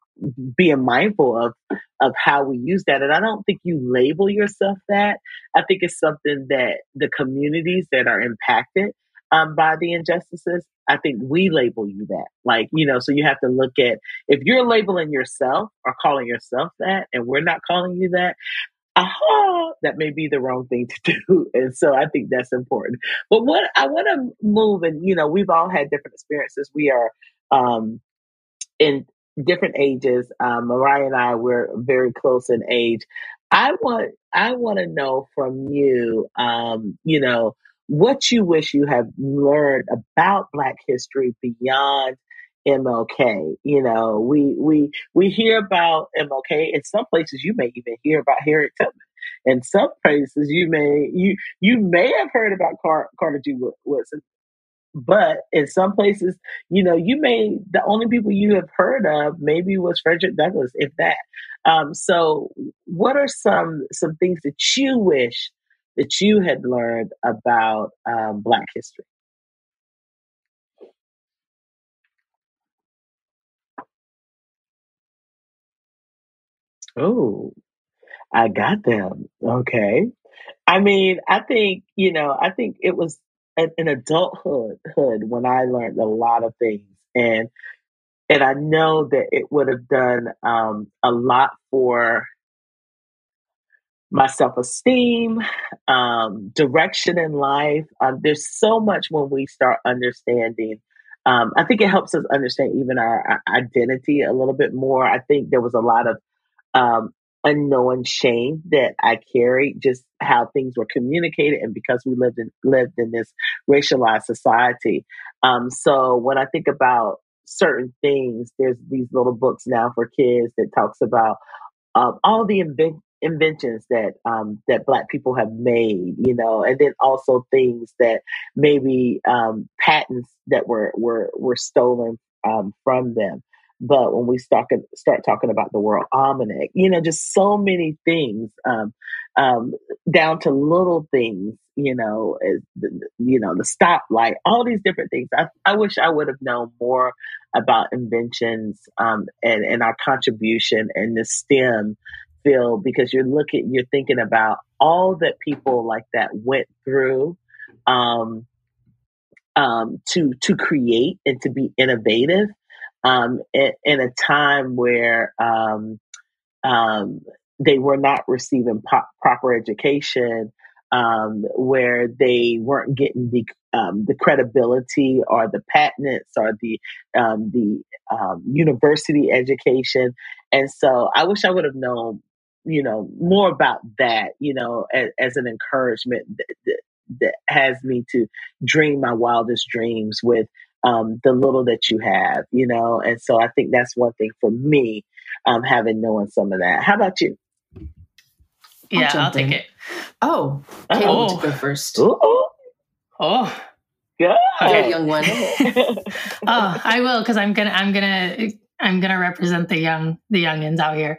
being mindful of of how we use that. And I don't think you label yourself that. I think it's something that the communities that are impacted um, by the injustices, I think we label you that. Like, you know, so you have to look at if you're labeling yourself or calling yourself that, and we're not calling you that, aha, that may be the wrong thing to do. And so I think that's important. But what I want to move, and you know, we've all had different experiences. We are um, in different ages. Um, Mariah and I, we're very close in age. I want, I want to know from you, um, you know, what you wish you have learned about Black history beyond MLK. You know, we we we hear about MLK. In some places, you may even hear about Harriet Tubman. In some places, you may you you may have heard about Car- Carter G. But in some places, you know, you may the only people you have heard of maybe was Frederick Douglass, if that. Um, so, what are some some things that you wish that you had learned about um, Black history? Oh, I got them. Okay. I mean, I think, you know, I think it was an, adulthood hood when I learned a lot of things. And and I know that it would have done um, a lot for my self esteem, um, direction in life. Um, there's so much when we start understanding. Um, I think it helps us understand even our, our, identity a little bit more. I think there was a lot of um, unknown shame that I carried, just how things were communicated, and because we lived in lived in this racialized society. Um, so when I think about certain things, there's these little books now for kids that talks about um, all the inventions that um, that Black people have made, you know, and then also things that maybe um, patents that were were were stolen um, from them. But when we start start talking about the World Almanac, you know, just so many things, um, um, down to little things, you know, you know, the stoplight, all these different things. I, I wish I would have known more about inventions um, and and our contribution in the STEM field because you're looking, you're thinking about all that people like that went through. Um, um, to to create and to be innovative um, in, in, a time where um, um, they were not receiving po- proper education, um, where they weren't getting the um, the credibility or the patents or the um, the university education, and so I wish I would have known, you know, more about that, you know, as, as an encouragement that, that, that has me to dream my wildest dreams with um, the little that you have, you know. And so I think that's one thing for me, um, having known some of that. How about you? Yeah, I'll, I'll take it. Oh, Kaylee oh. to go first. Ooh. Oh, good, okay. young one. oh, I will because I'm gonna, I'm gonna, I'm gonna represent the young, the youngins out here.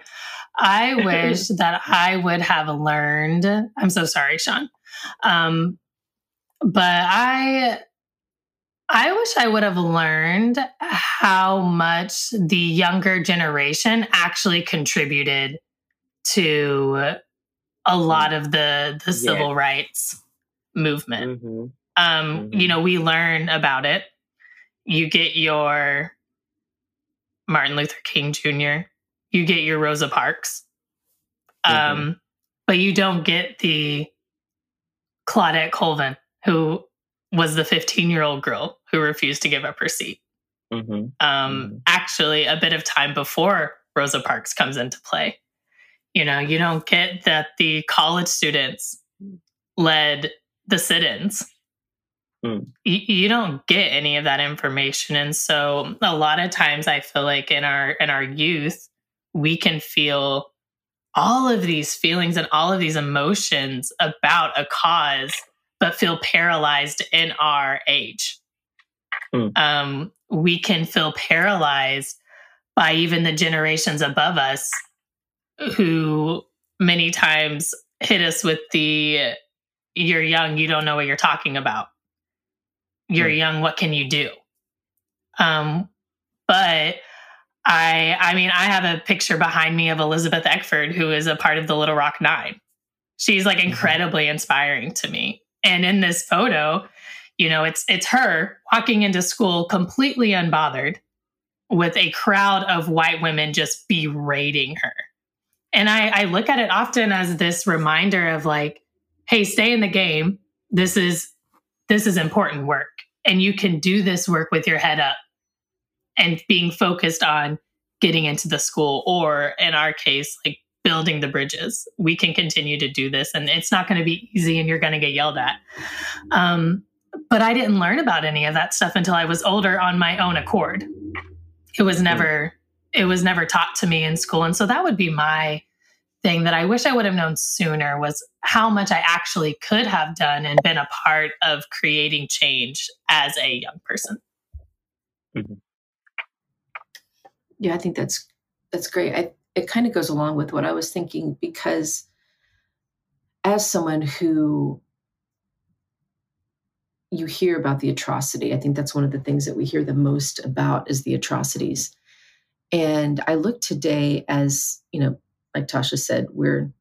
I wish that I would have learned. I'm so sorry, Sean. Um, but I I wish I would have learned how much the younger generation actually contributed to a lot of the the civil rights movement. Mm-hmm. Um, mm-hmm. You know, we learn about it. You get your Martin Luther King Jr., you get your Rosa Parks, um, mm-hmm. but you don't get the Claudette Colvin, who was the 15 year old girl who refused to give up her seat. Mm-hmm. Um, mm-hmm. Actually, a bit of time before Rosa Parks comes into play. You know, you don't get that the college students led the sit ins. Mm. You, you don't get any of that information. And so a lot of times I feel like in our in our youth, we can feel all of these feelings and all of these emotions about a cause, but feel paralyzed in our age. Mm. Um, we can feel paralyzed by even the generations above us who many times hit us with the you're young, you don't know what you're talking about. You're young, what can you do? Um, but I I mean, I have a picture behind me of Elizabeth Eckford, who is a part of the Little Rock Nine. She's like mm-hmm. incredibly inspiring to me. And in this photo, you know, it's it's her walking into school completely unbothered with a crowd of white women just berating her. And I, I look at it often as this reminder of like, hey, stay in the game. This is this is important work. And you can do this work with your head up and being focused on getting into the school, or in our case, like building the bridges. We can continue to do this, and it's not going to be easy, and you're going to get yelled at. Um, but I didn't learn about any of that stuff until I was older on my own accord. It was never it was never taught to me in school, and so that would be my thing that I wish I would have known sooner was how much I actually could have done and been a part of creating change as a young person. Mm-hmm. Yeah, I think that's that's great. I, it kind of goes along with what I was thinking because as someone who you hear about the atrocity. I think that's one of the things that we hear the most about is the atrocities. And I look today as, you know, like Tasha said, we're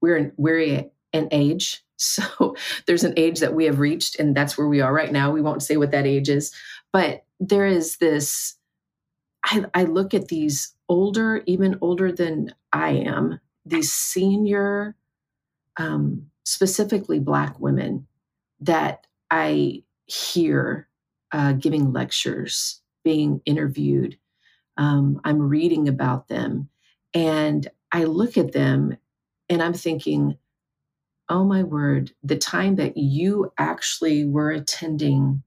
we're we're an age. So there's an age that we have reached, and that's where we are right now. We won't say what that age is, but there is this. I, I look at these older, even older than I am, these senior, um, specifically Black women that I hear uh, giving lectures, being interviewed. Um, I'm reading about them. And I look at them and I'm thinking, oh my word, the time that you actually were attending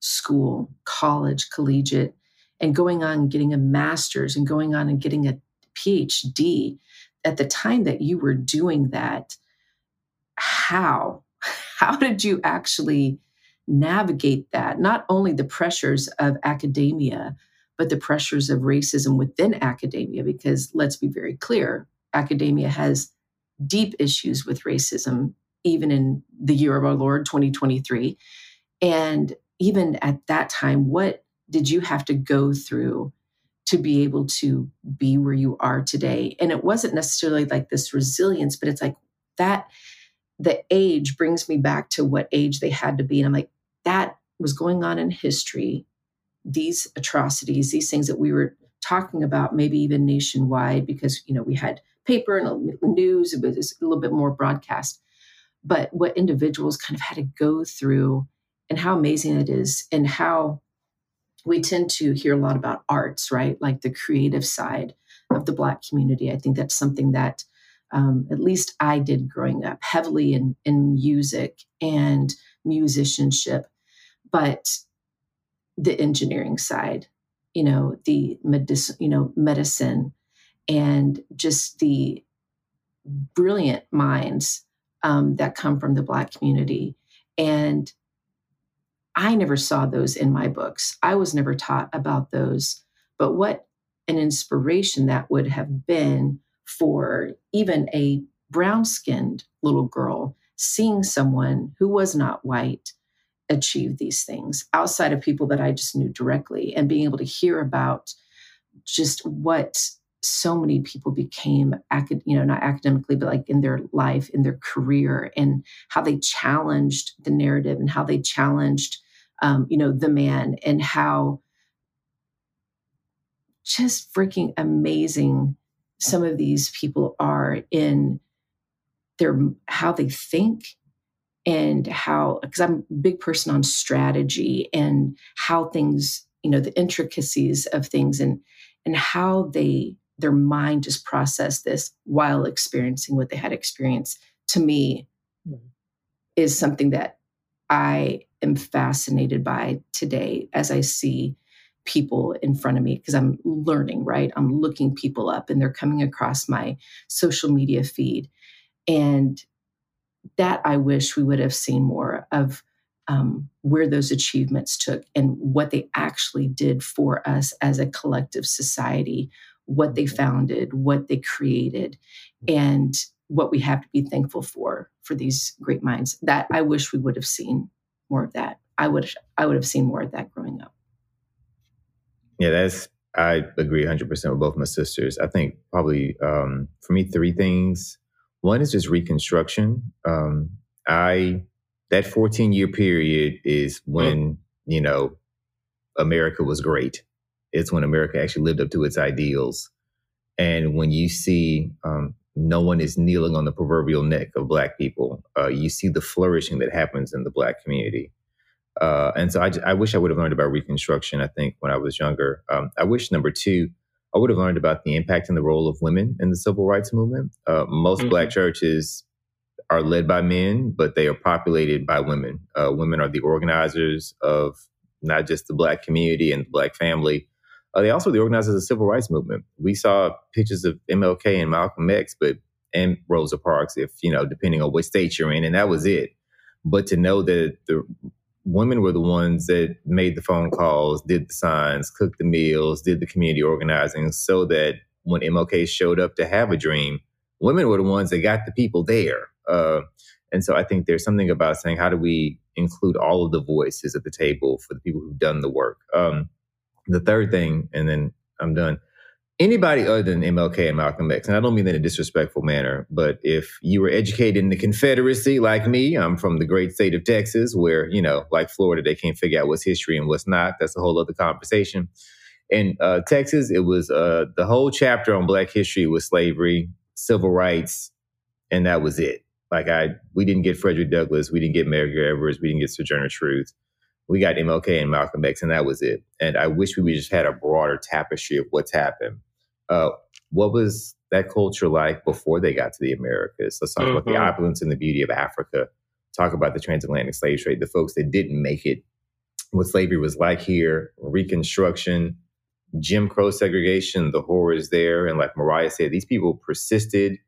school, college, collegiate, and going on getting a master's and going on and getting a PhD, at the time that you were doing that, how? How did you actually navigate that? Not only the pressures of academia, but the pressures of racism within academia, because let's be very clear academia has deep issues with racism, even in the year of our Lord 2023. And even at that time, what did you have to go through to be able to be where you are today? And it wasn't necessarily like this resilience, but it's like that the age brings me back to what age they had to be. And I'm like, that was going on in history these atrocities, these things that we were talking about, maybe even nationwide, because you know we had paper and news, it was a little bit more broadcast. But what individuals kind of had to go through, and how amazing it is, and how we tend to hear a lot about arts, right? Like the creative side of the Black community. I think that's something that um, at least I did growing up heavily in, in music and musicianship. But the engineering side, you know, the medicine, you know, medicine, and just the brilliant minds um, that come from the Black community. And I never saw those in my books. I was never taught about those. But what an inspiration that would have been for even a brown skinned little girl seeing someone who was not white achieve these things outside of people that I just knew directly and being able to hear about just what so many people became you know not academically but like in their life in their career and how they challenged the narrative and how they challenged um, you know the man and how just freaking amazing some of these people are in their how they think and how because i'm a big person on strategy and how things you know the intricacies of things and and how they their mind just processed this while experiencing what they had experienced to me mm-hmm. is something that i am fascinated by today as i see people in front of me because I'm learning, right? I'm looking people up and they're coming across my social media feed. And that I wish we would have seen more of um, where those achievements took and what they actually did for us as a collective society, what they founded, what they created, and what we have to be thankful for for these great minds. That I wish we would have seen more of that. I would I would have seen more of that growing up. Yeah, that's I agree 100% with both my sisters. I think probably um, for me three things. One is just reconstruction. Um, I that 14 year period is when, you know, America was great. It's when America actually lived up to its ideals. And when you see um, no one is kneeling on the proverbial neck of Black people, uh, you see the flourishing that happens in the Black community. Uh, and so I, I, wish I would have learned about Reconstruction, I think, when I was younger. Um, I wish, number two, I would have learned about the impact and the role of women in the civil rights movement. Uh, most mm-hmm. Black churches are led by men, but they are populated by women. Uh, women are the organizers of not just the Black community and the Black family. Uh, they also the organizers of the civil rights movement. We saw pictures of MLK and Malcolm X, but and Rosa Parks, if you know, depending on what state you're in, and that was it. But to know that the women were the ones that made the phone calls, did the signs, cooked the meals, did the community organizing so that when MLK showed up to have a dream, women were the ones that got the people there. Uh, and so I think there's something about saying, how do we include all of the voices at the table for the people who've done the work? Um, the third thing, and then I'm done, anybody other than MLK and Malcolm X, and I don't mean that in a disrespectful manner, but if you were educated in the Confederacy like me, I'm from the great state of Texas, where, you know, like Florida, they can't figure out what's history and what's not. That's a whole other conversation. In uh, Texas, it was uh, the whole chapter on Black history was slavery, civil rights, and that was it. Like I, we didn't get Frederick Douglass, we didn't get Medgar Evers, we didn't get Sojourner Truth we got MLK and Malcolm X, and that was it. And I wish we just had a broader tapestry of what's happened. Uh, what was that culture like before they got to the Americas? Let's talk mm-hmm. about the mm-hmm. opulence and the beauty of Africa. Talk about the transatlantic slave trade, the folks that didn't make it, what slavery was like here, Reconstruction, Jim Crow segregation, the horrors there. And like Mariah said, these people persisted.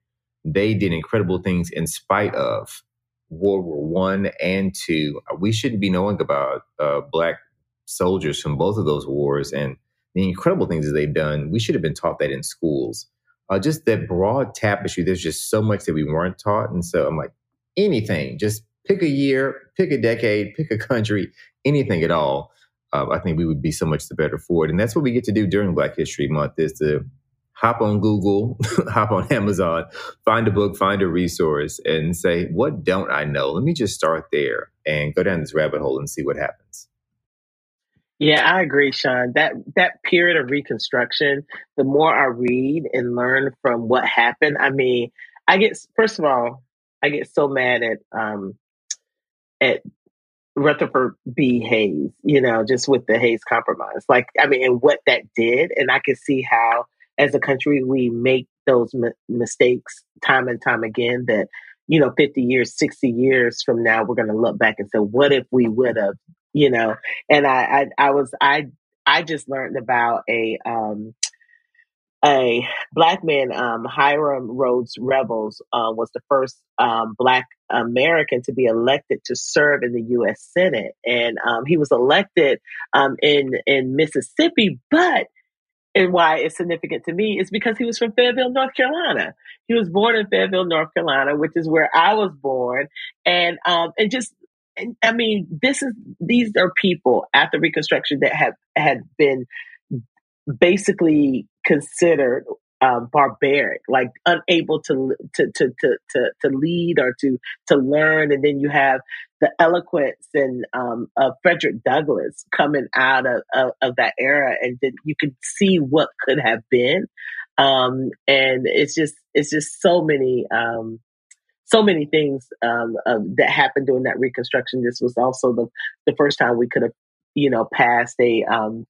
They did incredible things in spite of World War One and Two. We shouldn't be knowing about uh, Black soldiers from both of those wars and the incredible things that they've done. We should have been taught that in schools. Uh, just that broad tapestry. There's just so much that we weren't taught, and so I'm like, anything. Just pick a year, pick a decade, pick a country, anything at all. Uh, I think we would be so much the better for it. And that's what we get to do during Black History Month is to hop on Google, hop on Amazon, find a book, find a resource, and say, what don't I know? Let me just start there and go down this rabbit hole and see what happens. Yeah, I agree, Sean. That that period of reconstruction, the more I read and learn from what happened, I mean, I get first of all, I get so mad at um at Rutherford B. Hayes, you know, just with the Hayes Compromise. Like, I mean, and what that did, and I can see how, as a country, we make those mistakes time and time again. That you know, 50 years, 60 years from now, we're going to look back and say, what if we would have you know. And I, I, I was, I, I just learned about a, um, a black man, um, Hiram Rhodes Revels, uh, was the first um, black American to be elected to serve in the U.S. Senate, and um, he was elected um, in in Mississippi. But and why it's significant to me is because he was from Fayetteville, North Carolina. He was born in Fayetteville, North Carolina, which is where I was born, and um, and just I mean, this is these are people after Reconstruction that have had been basically considered um, barbaric, like unable to, to to to to to lead or to to learn. And then you have the eloquence and um, of Frederick Douglass coming out of, of, of that era, and then you could see what could have been. Um, and it's just it's just so many um, so many things um, uh, that happened during that Reconstruction. This was also the the first time we could have you know passed a um,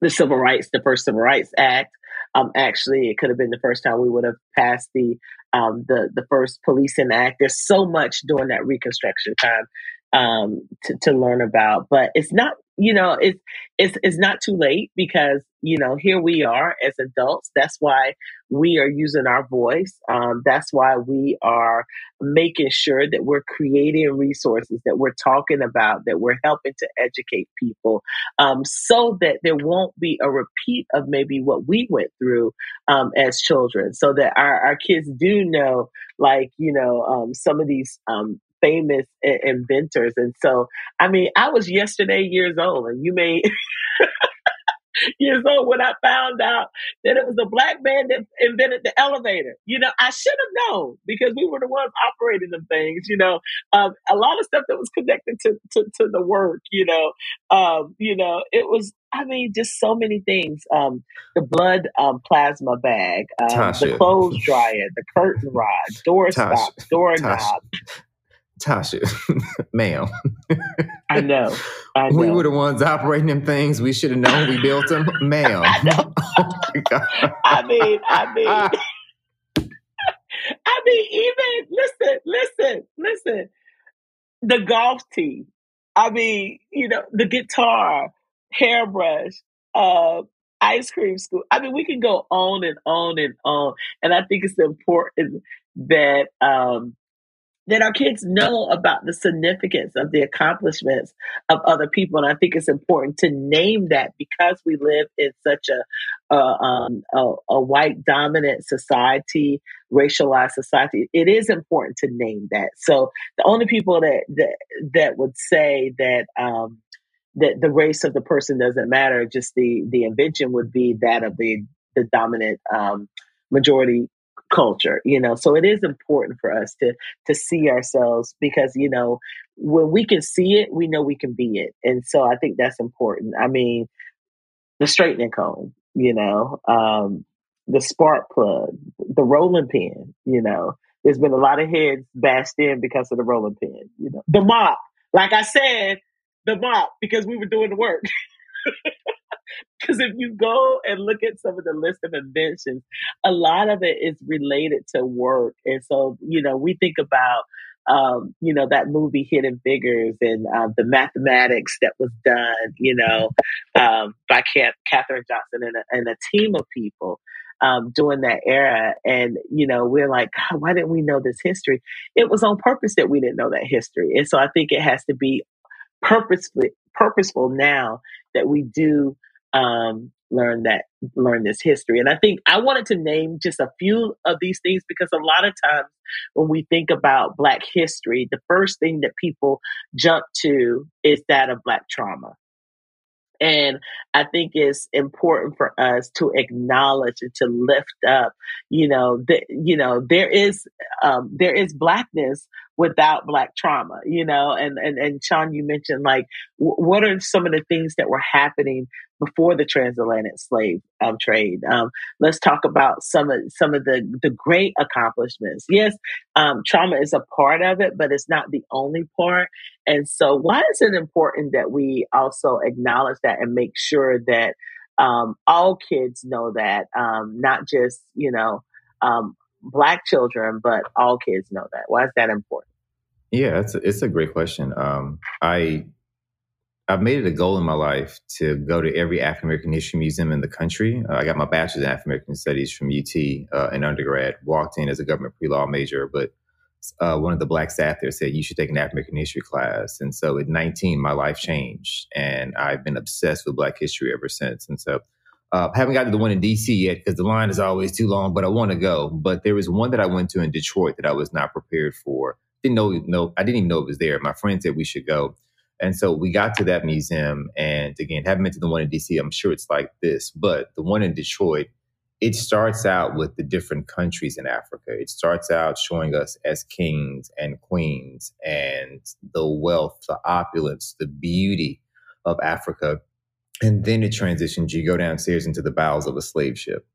the civil rights, the first civil rights act. Um, actually, it could have been the first time we would have passed the um, the the first policing act. There's so much during that Reconstruction time um, to, to learn about, but it's not you know, it's it's it's not too late because you know here we are as adults. That's why we are using our voice. Um, that's why we are making sure that we're creating resources that we're talking about, that we're helping to educate people, um, so that there won't be a repeat of maybe what we went through um, as children. So that our our kids do know, like you know, um, some of these famous inventors. And so, I mean, I was yesterday years old, and you may. years old when I found out that it was a black man that invented the elevator. You know, I should have known because we were the ones operating the things. You know, um, a lot of stuff that was connected to to, to the work. You know, um, you know, it was. I mean, just so many things. Um, the blood um, plasma bag, um, the clothes dryer, the curtain rod, door stop, door knob. Tasha, ma'am. I know. I know. We were the ones operating them things. We should have known we built them, ma'am. I know. oh I mean, I mean, I mean, even listen, listen, listen. The golf tee. I mean, you know, the guitar, hairbrush, uh, ice cream school. I mean, we can go on and on and on. And I think it's important that um, that our kids know about the significance of the accomplishments of other people. And I think it's important to name that because we live in such a, um, a, a white dominant society, racialized society. It is important to name that. So the only people that that, that would say that um, that the race of the person doesn't matter, just the the invention would be that of the the dominant um, majority culture you know? So it is important for us to to see ourselves because you know when we can see it we know we can be it. And so i think that's important. I mean the straightening comb you know um the spark plug the rolling pin you know? There's been a lot of heads bashed in because of the rolling pin you know? The mop. Like i said the mop because we were doing the work Because if you go and look at some of the list of inventions, a lot of it is related to work. And so, you know, we think about, um, you know, that movie Hidden Figures and uh, the mathematics that was done, you know, um, by Katherine Johnson and a, and a team of people. Um, during that era. And, you know, we're like, why didn't we know this history? It was on purpose that we didn't know that history. And so I think it has to be purposefully purposeful now that we do um, learn that learn this history. And I think I wanted to name just a few of these things because a lot of times when we think about Black history, the first thing that people jump to is that of Black trauma. And I think it's important for us to acknowledge and to lift up, you know, that, you know, there is, um, there is blackness without black trauma, you know, and, and, and Sean, you mentioned like, w- what are some of the things that were happening before the transatlantic slave um, trade. Um, let's talk about some of some of the the great accomplishments. Yes, um, trauma is a part of it, but it's not the only part. And so, why is it important that we also acknowledge that and make sure that um, all kids know that, um, not just you know um, black children, but all kids know that. Why is that important? Yeah, it's a, it's a great question. Um, I I've made it a goal in my life to go to every African American history museum in the country. Uh, I got my bachelor's in African American studies from UT uh, in undergrad. Walked in as a government pre law major, but uh, one of the black staff there said you should take an African American history class. And so at 19, my life changed, and I've been obsessed with Black history ever since. And so uh, haven't gotten to the one in DC yet because the line is always too long, but I want to go. But there was one that I went to in Detroit that I was not prepared for. Didn't know, no, I didn't even know it was there. My friend said we should go. And so we got to that museum. And again, haven't been to the one in DC. I'm sure it's like this, but the one in Detroit it starts out with the different countries in Africa. It starts out showing us as kings and queens and the wealth, the opulence, the beauty of Africa. And then it transitions, you go downstairs into the bowels of a slave ship.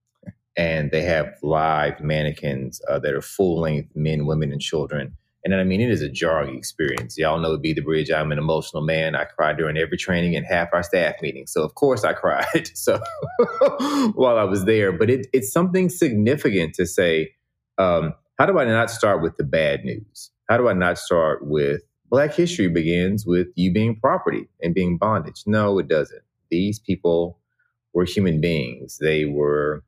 And they have live mannequins uh, that are full length men, women, and children and I mean, it is a jarring experience. Y'all know Be the Bridge. I'm an emotional man. I cry during every training and half our staff meetings. So of course I cried. So while I was there, but it, it's something significant to say. Um, how do I not start with the bad news? How do I not start with Black history begins with you being property and being bondage? No, it doesn't. These people were human beings. They were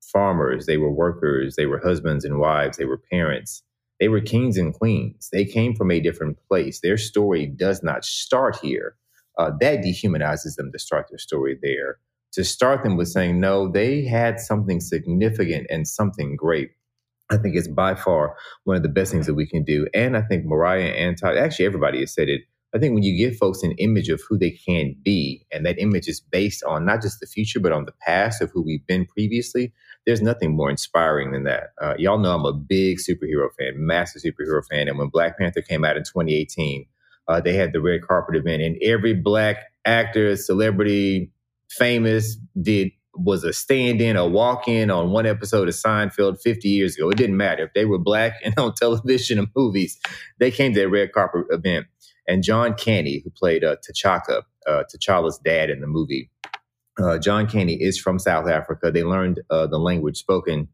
farmers. They were workers. They were husbands and wives. They were parents they were kings and queens. They came from a different place. Their story does not start here. Uh, that dehumanizes them to start their story there. To start them with saying, no, they had something significant and something great. I think it's by far one of the best things that we can do. And I think Mariah and Todd, actually, everybody has said it. I think when you give folks an image of who they can be, and that image is based on not just the future, but on the past of who we've been previously, there's nothing more inspiring than that. Uh, y'all know I'm a big superhero fan, massive superhero fan. And when Black Panther came out in 2018, uh, they had the red carpet event, and every black actor, celebrity, famous did was a stand-in or walk-in on one episode of Seinfeld 50 years ago. It didn't matter if they were black and on television and movies. They came to that red carpet event. And John Kani, who played uh, T'Chaka, uh, T'Challa's dad in the movie, uh, John Kani is from South Africa. They learned uh, the language spoken,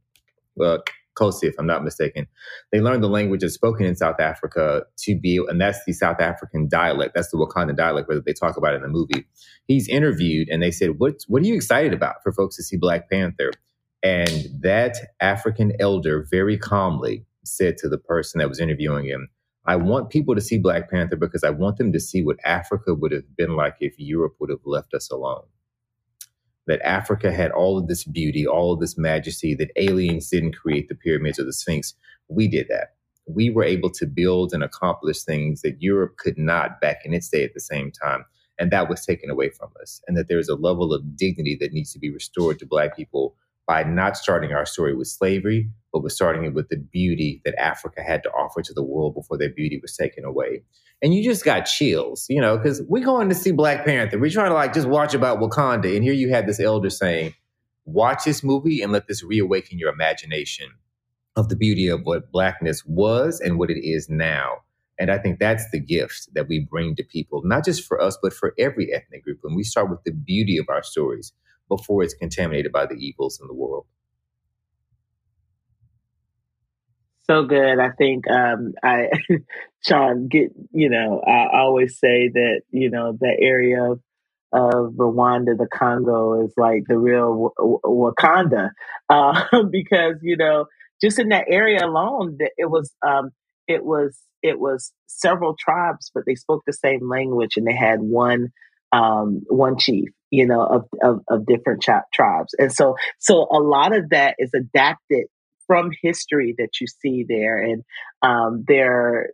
uh, Xhosa, if I'm not mistaken. They learned the language that's spoken in South Africa to be, and that's the South African dialect. That's the Wakanda dialect that they talk about in the movie. He's interviewed, and they said, "What What are you excited about for folks to see Black Panther?" And that African elder very calmly said to the person that was interviewing him, I want people to see Black Panther because I want them to see what Africa would have been like if Europe would have left us alone that Africa had all of this beauty, all of this majesty, that aliens didn't create the pyramids or the Sphinx. We did that. We were able to build and accomplish things that Europe could not back in its day at the same time. And that was taken away from us. And that there's a level of dignity that needs to be restored to Black people by not starting our story with slavery, but with starting it with the beauty that Africa had to offer to the world before their beauty was taken away and you just got chills, you know, because we're going to see Black Panther. We're trying to like just watch about Wakanda. And here you have this elder saying, watch this movie and let this reawaken your imagination of the beauty of what blackness was and what it is now. And I think that's the gift that we bring to people, not just for us, but for every ethnic group. And we start with the beauty of our stories before it's contaminated by the evils in the world. So good. I think um, I, Sean, get you know, I always say that you know the area of of Rwanda, the Congo, is like the real w- Wakanda uh, because you know just in that area alone, it was um, it was it was several tribes, but they spoke the same language and they had one um, one chief, you know, of of, of different tribes, and so so a lot of that is adapted from history that you see there, and um, there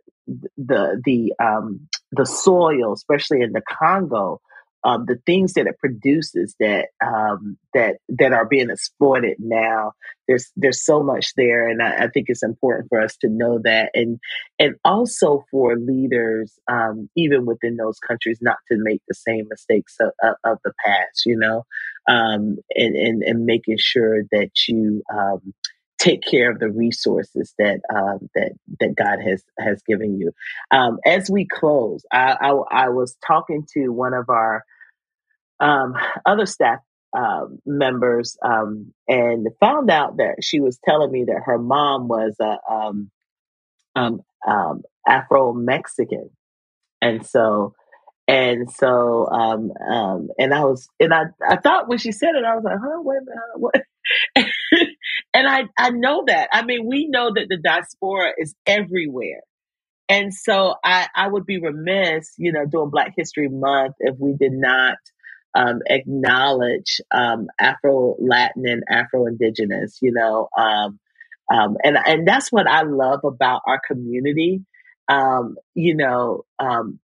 the the um, the soil, especially in the Congo, um, the things that it produces that um, that that are being exploited now. There's there's so much there, and I, I, think it's important for us to know that, and and also for leaders, um, even within those countries, not to make the same mistakes of, of, of the past. You know, um, and and and making sure that you um, take care of the resources that um, that that God has has given you. Um, as we close, I, I, I, was talking to one of our um, other staff uh, members um, and found out that she was telling me that her mom was a um, Afro Mexican, and so and so, um, um, and I was, and I, I thought when she said it, I was like, huh, wait a minute, what? and I, I know that. I mean, we know that the diaspora is everywhere. And so I, I would be remiss, you know, doing Black History Month if we did not um, acknowledge um, Afro Latin and Afro Indigenous, you know, um, um, and and that's what I love about our community. Um, you know, um,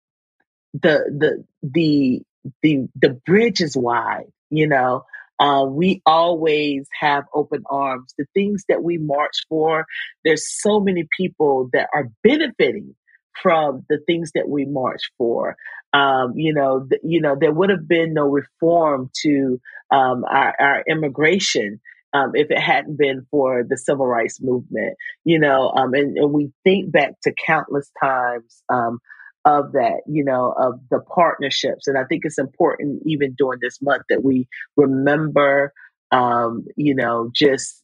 the the the the the bridge is wide, you know. Uh, we always have open arms. The things that we march for, there's so many people that are benefiting from the things that we march for. Um, you know, th- you know, there would have been no reform to um, our, our, immigration um, if it hadn't been for the civil rights movement. You know, um, and, and, we think back to countless times um, of that, you know, of the partnerships. And I think it's important, even during this month, that we remember, um, you know, just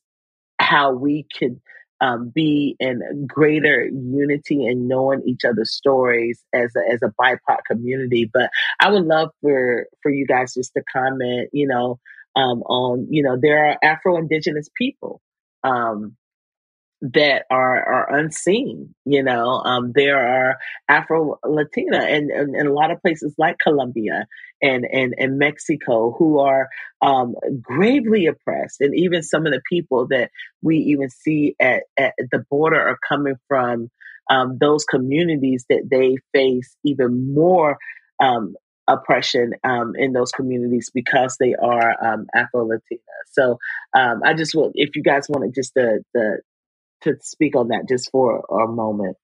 how we could um, be in greater unity and knowing each other's stories as a, as a BIPOC community. But I would love for for you guys just to comment, you know, um, on you know there are Afro Indigenous people um, that are are unseen. You know, um, there are Afro Latina and, and, a lot of places like Colombia and and, and Mexico who are um, gravely oppressed, and even some of the people that we even see at, at the border are coming from um, those communities that they face even more. Um, oppression um, in those communities because they are um, Afro Latina. So um, I just will, if you guys want to just the the to speak on that just for a moment.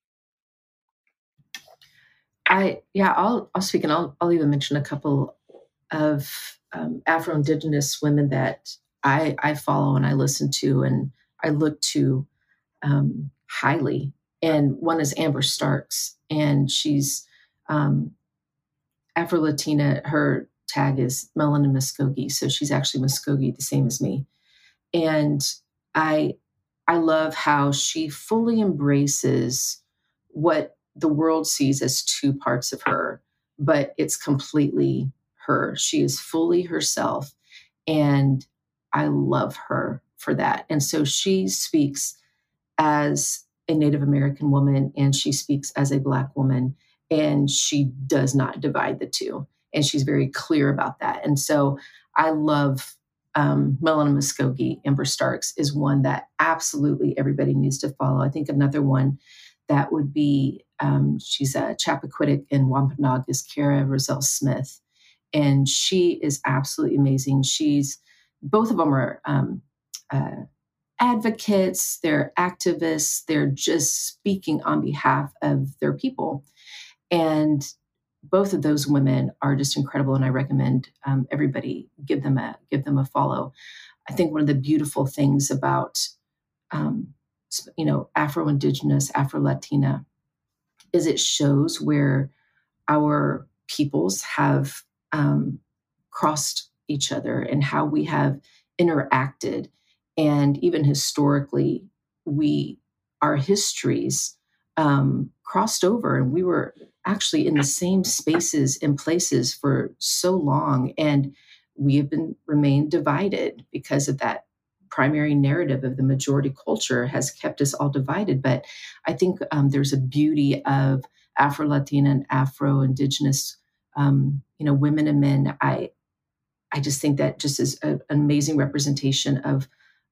I yeah, I'll I'll speak and I'll I'll even mention a couple of um, Afro Indigenous women that I I follow and I listen to and I look to um, highly. And one is Amber Starks, and she's um, Afro Latina. Her tag is Melanin Muskogee, so she's actually Muskogee, the same as me. And I I love how she fully embraces what the world sees as two parts of her, but it's completely her. She is fully herself. And I love her for that. And so she speaks as a Native American woman and she speaks as a Black woman, and she does not divide the two. And she's very clear about that. And so I love um, Melanin Muskogee, Amber Starks is one that absolutely everybody needs to follow. I think another one that would be um, she's a Chappaquiddick in Wampanoag is Kara Roselle Smith, and she is absolutely amazing. She's both of them are um, uh, advocates, they're activists, they're just speaking on behalf of their people, and both of those women are just incredible, and I recommend um, everybody give them a give them a follow. I think one of the beautiful things about um, you know Afro Indigenous, Afro Latina, is it shows where our peoples have um, crossed each other and how we have interacted, and even historically, we our histories um, crossed over, and we were actually in the same spaces and places for so long and we have been remained divided because of that primary narrative of the majority culture has kept us all divided. But i think um, there's a beauty of afro latina and afro indigenous um, you know women and men. I i just think that just is a, an amazing representation of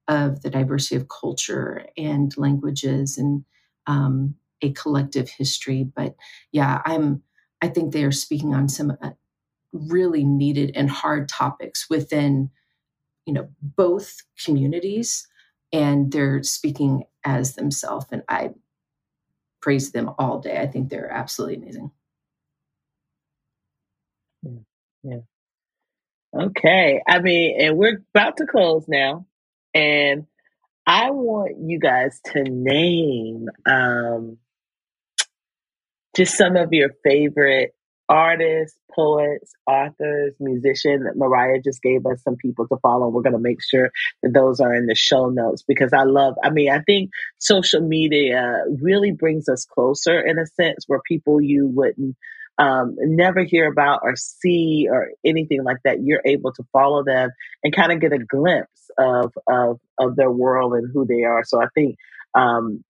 of the diversity of culture and languages and um, a collective history. But yeah, I'm I think they are speaking on some uh, really needed and hard topics within you know both communities and they're speaking as themselves and i praise them all day i think they're absolutely amazing yeah, yeah. okay i mean and we're about to close now and i want you guys to name um just some of your favorite artists, poets, authors, musicians. Mariah just gave us some people to follow. We're going to make sure that those are in the show notes because I love, I mean, I think social media really brings us closer in a sense where people you wouldn't um, never hear about or see or anything like that. You're able to follow them and kind of get a glimpse of, of, of their world and who they are. So I think, um,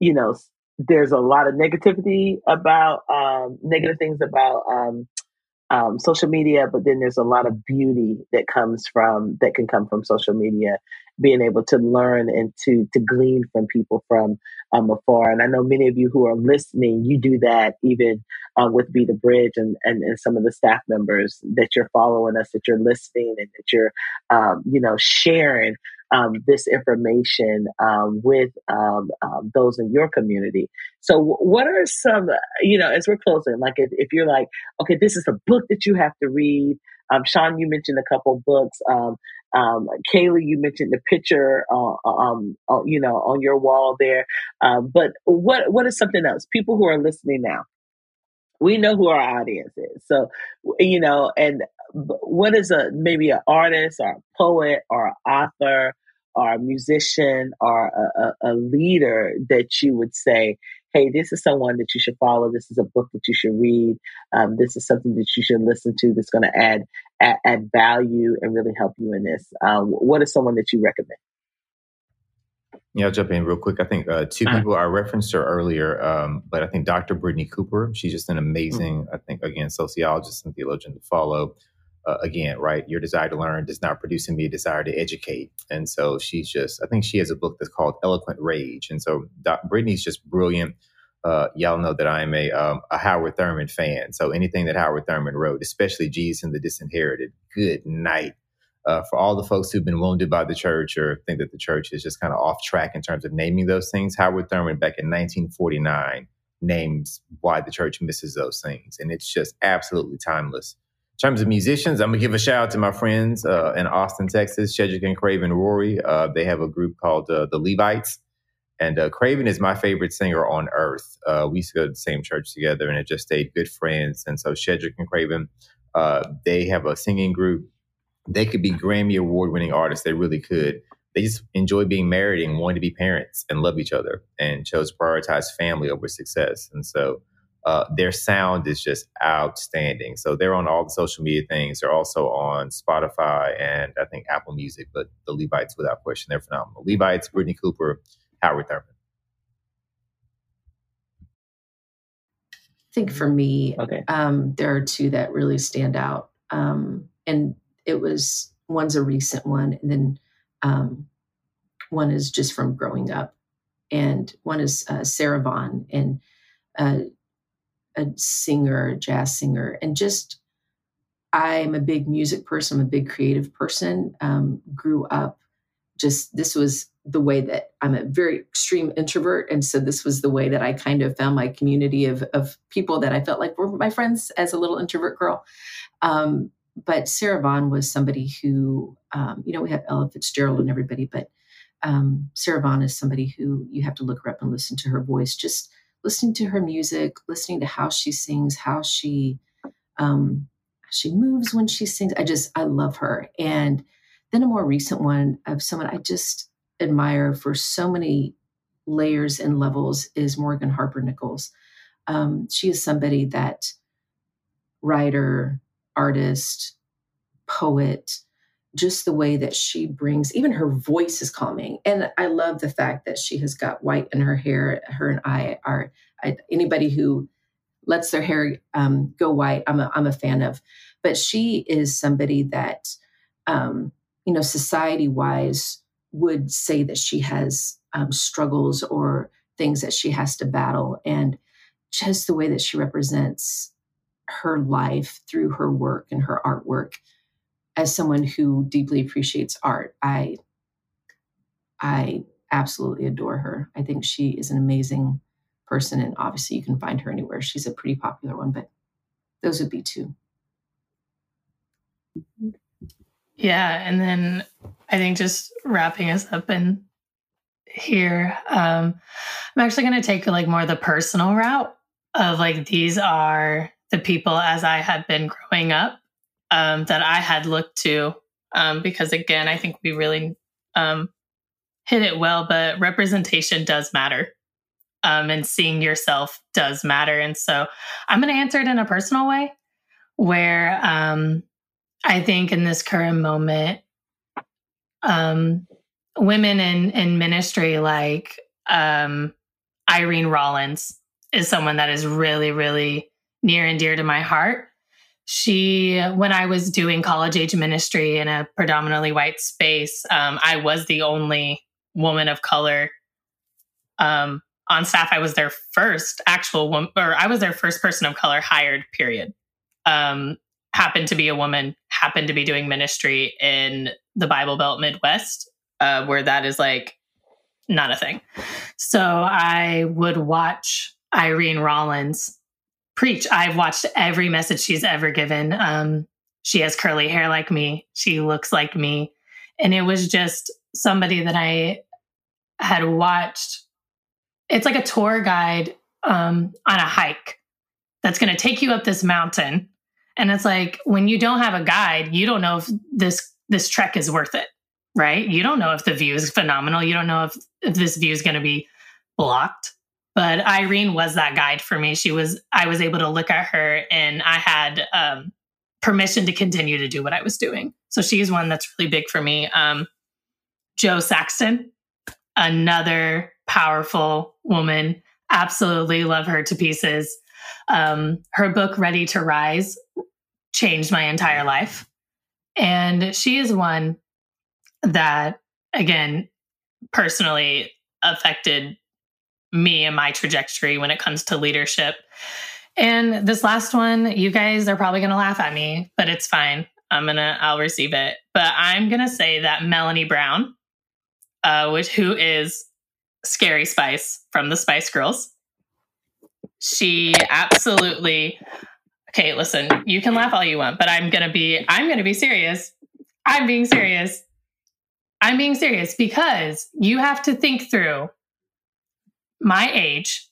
you know, there's a lot of negativity about um, negative things about um, um, social media, but then there's a lot of beauty that comes from that can come from social media. being able to learn and to to glean from people from um, afar. And I know many of you who are listening, you do that even uh, with Be the Bridge and, and and some of the staff members that you're following us, that you're listening, and that you're um, you know sharing um, this information um, with um, um, those in your community. So, what are some, you know, as we're closing, like if, if, you're like, okay, this is a book that you have to read. Um, Sean, you mentioned a couple books. Um, Kaylee, you mentioned the picture, uh, um, uh, you know, on your wall there. but what what is something else? People who are listening now, we know who our audience is. So, you know, and what is a maybe an artist or a poet or an author or a musician or a, a, a, leader that you would say, hey, this is someone that you should follow. This is a book that you should read. Um, this is something that you should listen to that's going to add, add, add value and really help you in this. Um, what is someone that you recommend? Yeah, I'll jump in real quick. I think uh, two people I referenced her earlier, um, but I think Dr. Brittney Cooper. She's just an amazing, mm-hmm. I think, again, sociologist and theologian to follow uh, again, right? Your desire to learn does not produce in me a desire to educate. And so she's just, I think she has a book that's called Eloquent Rage. And so Doc, Brittney's just brilliant. Uh, y'all know that I'm a, um, a Howard Thurman fan. So anything that Howard Thurman wrote, especially Jesus and the Disinherited, good night. Uh, for all the folks who've been wounded by the church or think that the church is just kind of off track in terms of naming those things, Howard Thurman back in 1949 names why the church misses those things. And it's just absolutely timeless terms of musicians, I'm gonna give a shout out to my friends uh, in Austin, Texas, Shedrick and Craven Rory. Uh, they have a group called uh, the Levites, and uh, Craven is my favorite singer on earth. Uh, we used to go to the same church together, and it just stayed good friends. And so Shedrick and Craven, uh, they have a singing group. They could be Grammy award winning artists. They really could. They just enjoy being married and wanting to be parents and love each other, and chose to prioritize family over success. And so uh, their sound is just outstanding. So they're on all the social media things. They're also on Spotify and I think Apple Music, but the Levites, without question, they're phenomenal. Levites, Brittney Cooper, Howard Thurman. I think for me, okay. um, there are two that really stand out. Um, and it was one's a recent one, and then um, one is just from growing up. And one is uh, Sarah Vaughan. And uh, a singer, a jazz singer, and just I'm a big music person, I'm a big creative person. Um, grew up just this was the way that I'm a very extreme introvert, and so this was the way that I kind of found my community of of people that I felt like were my friends as a little introvert girl. Um, but Sarah Vaughan was somebody who, um, you know, we have Ella Fitzgerald and everybody, but um, Sarah Vaughan is somebody who you have to look her up and listen to her voice. Just listening to her music, listening to how she sings, how she um, she moves when she sings. I just I love her. And then a more recent one of someone I just admire for so many layers and levels is Morgan Harper Nichols. Um, she is somebody that writer, artist, poet, just the way that she brings even her voice is calming. And i love the fact that she has got white in her hair. Her and i are I, anybody who lets their hair um, go white I'm a, I'm a fan of. But she is somebody that um, you know society wise would say that she has um, struggles or things that she has to battle. And just the way that she represents her life through her work and her artwork as someone who deeply appreciates art, I I absolutely adore her. I think she is an amazing person, and obviously you can find her anywhere. She's a pretty popular one, but those would be two. Yeah, and then I think just wrapping us up in here, um, I'm actually going to take like more the personal route of like these are the people as I had been growing up um, that I had looked to. Um, because again, I think we really um, hit it well, but representation does matter. Um, and seeing yourself does matter. And so I'm going to answer it in a personal way where um, I think in this current moment, um, women in, in ministry like Irene Rollins is someone that is really, really near and dear to my heart she, when I was doing college age ministry in a predominantly white space, um, I was the only woman of color um, on staff. I was their first actual woman, or I was their first person of color hired, period. Um, happened to be a woman, happened to be doing ministry in the Bible Belt Midwest, uh, where that is like not a thing. So I would watch Irene Rollins preach. I've watched every message she's ever given. Um, she has curly hair like me. She looks like me. And it was just somebody that I had watched. It's like a tour guide um, on a hike that's going to take you up this mountain. And it's like when you don't have a guide, you don't know if this this trek is worth it, right? You don't know if the view is phenomenal. You don't know if if this view is going to be blocked but Irene was that guide for me. She was, I was able to look at her and I had um, permission to continue to do what I was doing. So she's one that's really big for me. Um, Jo Saxton, another powerful woman. Absolutely love her to pieces. Um, her book, Ready to Rise, changed my entire life. And she is one that, again, personally affected me and my trajectory when it comes to leadership. And this last one, you guys are probably going to laugh at me, but it's fine. I'm going to, I'll receive it. But I'm going to say that Melanie Brown, uh, which who is Scary Spice from the Spice Girls, she absolutely, okay, listen, you can laugh all you want, but I'm going to be, I'm going to be serious. I'm being serious. I'm being serious because you have to think through my age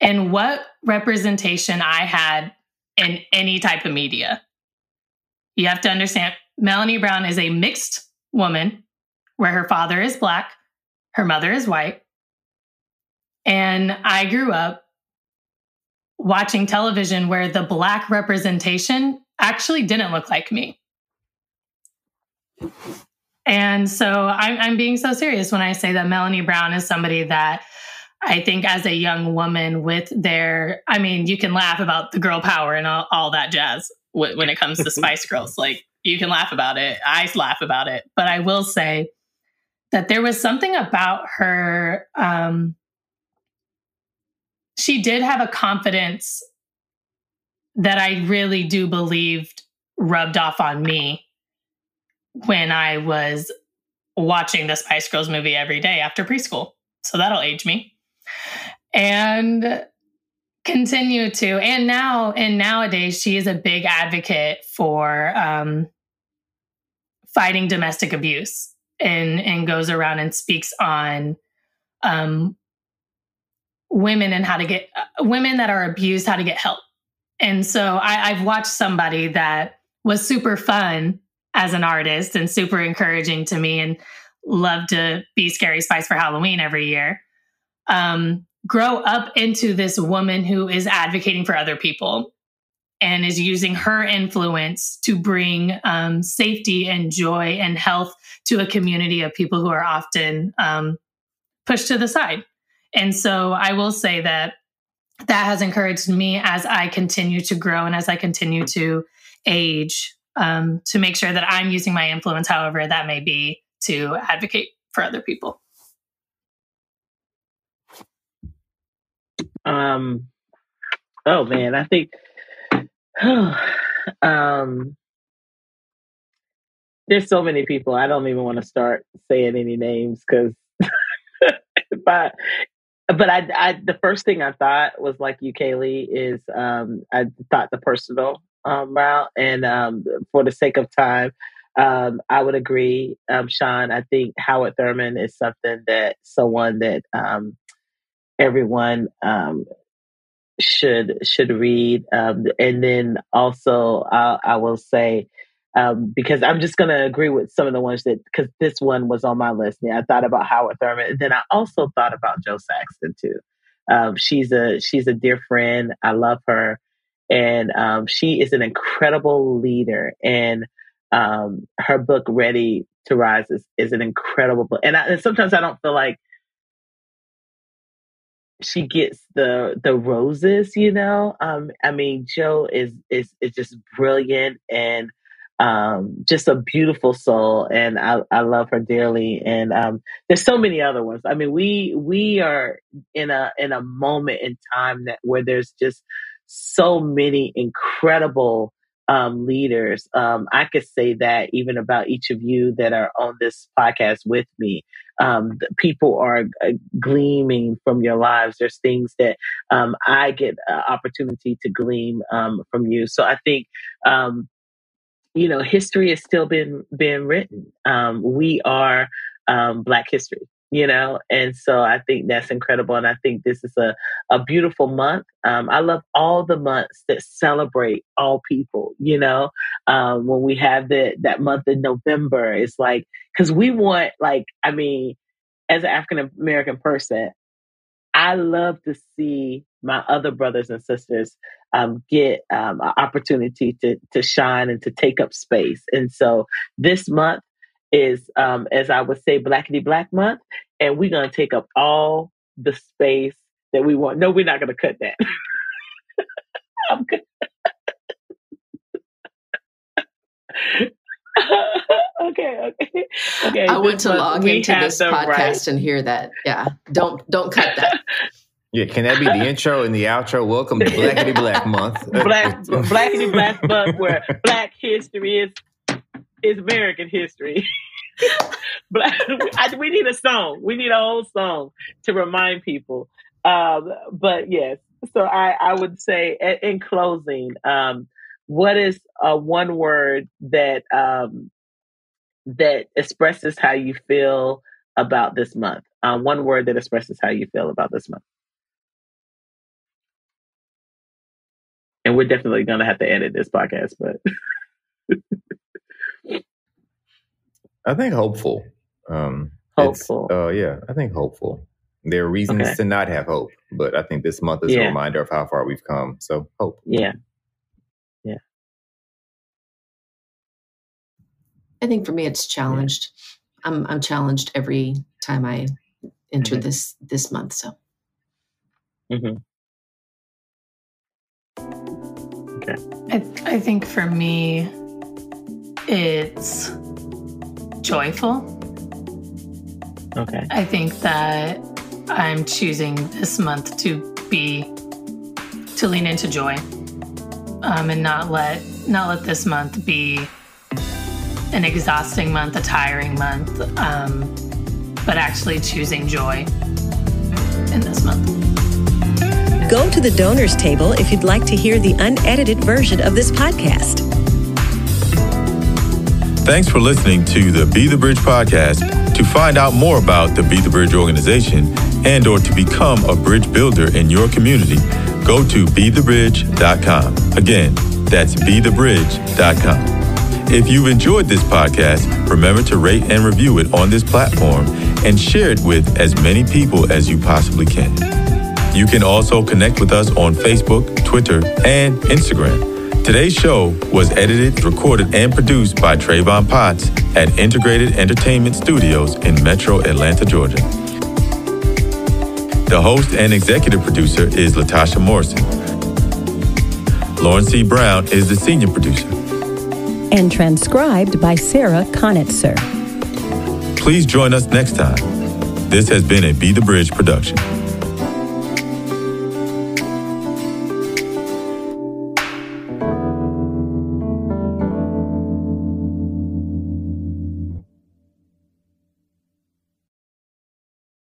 and what representation I had in any type of media. You have to understand Melanie Brown is a mixed woman where her father is black, her mother is white. And I grew up watching television where the black representation actually didn't look like me. And so I'm, I'm being so serious when I say that Melanie Brown is somebody that I think as a young woman with their, I mean, you can laugh about the girl power and all, all that jazz when it comes to Spice Girls. Like you can laugh about it. I laugh about it. But I will say that there was something about her. Um, she did have a confidence that I really do believed rubbed off on me when I was watching the Spice Girls movie every day after preschool. So that'll age me and continue to and now and nowadays she is a big advocate for um, fighting domestic abuse and and goes around and speaks on um, women and how to get uh, women that are abused how to get help. And so I, i've watched somebody that was super fun as an artist and super encouraging to me and love to be scary spice for halloween every year um, grow up into this woman who is advocating for other people and is using her influence to bring um, safety and joy and health to a community of people who are often um, pushed to the side. And so I will say that that has encouraged me as I continue to grow and as I continue to age um, to make sure that I'm using my influence, however that may be, to advocate for other people. Um, oh man, I think um, there's so many people. I don't even want to start saying any names because, but but I, I the first thing I thought was like you, Kaylee, is um, I thought the personal um, route, and um, for the sake of time, um, I would agree, um, Sean. I think Howard Thurman is something that someone that um, everyone um, should should read. Um, and then also, I, I will say um, because I'm just going to agree with some of the ones that because this one was on my list. Yeah, I thought about Howard Thurman, and then I also thought about Jo Saxton too. Um, she's a she's a dear friend. I love her, and um, she is an incredible leader. And um, her book Ready to Rise is, is an incredible book. And, I, and sometimes I don't feel like she gets the the roses, you know. Um, I mean, Jo is is is just brilliant and um, just a beautiful soul, and I I love her dearly. And um, there's so many other ones. I mean, we we are in a in a moment in time that where there's just so many incredible um, leaders. Um, I could say that even about each of you that are on this podcast with me. Um, people are uh, gleaming from your lives. There's things that um, I get uh, opportunity to glean um, from you. So I think um, you know history is still being being written. we are Black history you know and so i think that's incredible and i think this is a, a beautiful month. Um, i love all the months that celebrate all people you know? Um, when we have the, that month in november it's like because we want like i mean as an african american person i love to see my other brothers and sisters um, get um, an opportunity to to shine and to take up space and so this month is, um, as I would say, Blackity Black Month, and we're going to take up all the space that we want. No, we're not going to cut that. I'm good. okay, okay, okay. I want to log into this podcast right. and hear that. Yeah, don't don't cut that. Yeah, can that be the intro and the outro? Welcome to Blackity Black Month. Black Blackity Black Month, where Black history is is American history. but I, we need a song. We need a whole song to remind people. Um, but yes, so I, I would say in closing, um, what is a one word that um, that expresses how you feel about this month? Um, one word that expresses how you feel about this month. And we're definitely going to have to edit this podcast, but. I think hopeful. Um, hopeful. Oh uh, yeah, I think hopeful. There are reasons okay. to not have hope, but I think this month is yeah. a reminder of how far we've come. So hope. Yeah. Yeah. I think for me, it's challenged. Yeah. I'm I'm challenged every time I enter mm-hmm. this this month. So. Mm-hmm. Okay. I, I think for me, it's joyful. Okay. I think that I'm choosing this month to be to lean into joy, um, and not let not let this month be an exhausting month, a tiring month, um, but actually choosing joy in this month. Go to the donors table if you'd like to hear the unedited version of this podcast. Thanks for listening to the Be the Bridge podcast. To find out more about the Be the Bridge organization and or to become a bridge builder in your community, go to bethebridge.com. Again, that's bethebridge.com. If you've enjoyed this podcast, remember to rate and review it on this platform and share it with as many people as you possibly can. You can also connect with us on Facebook, Twitter, and Instagram. Today's show was edited, recorded, and produced by Trayvon Potts at Integrated Entertainment Studios in Metro Atlanta, Georgia. The host and executive producer is Latasha Morrison. Lauren C. Brown is the senior producer. And transcribed by Sarah Conitzer. Please join us next time. This has been a Be the Bridge production.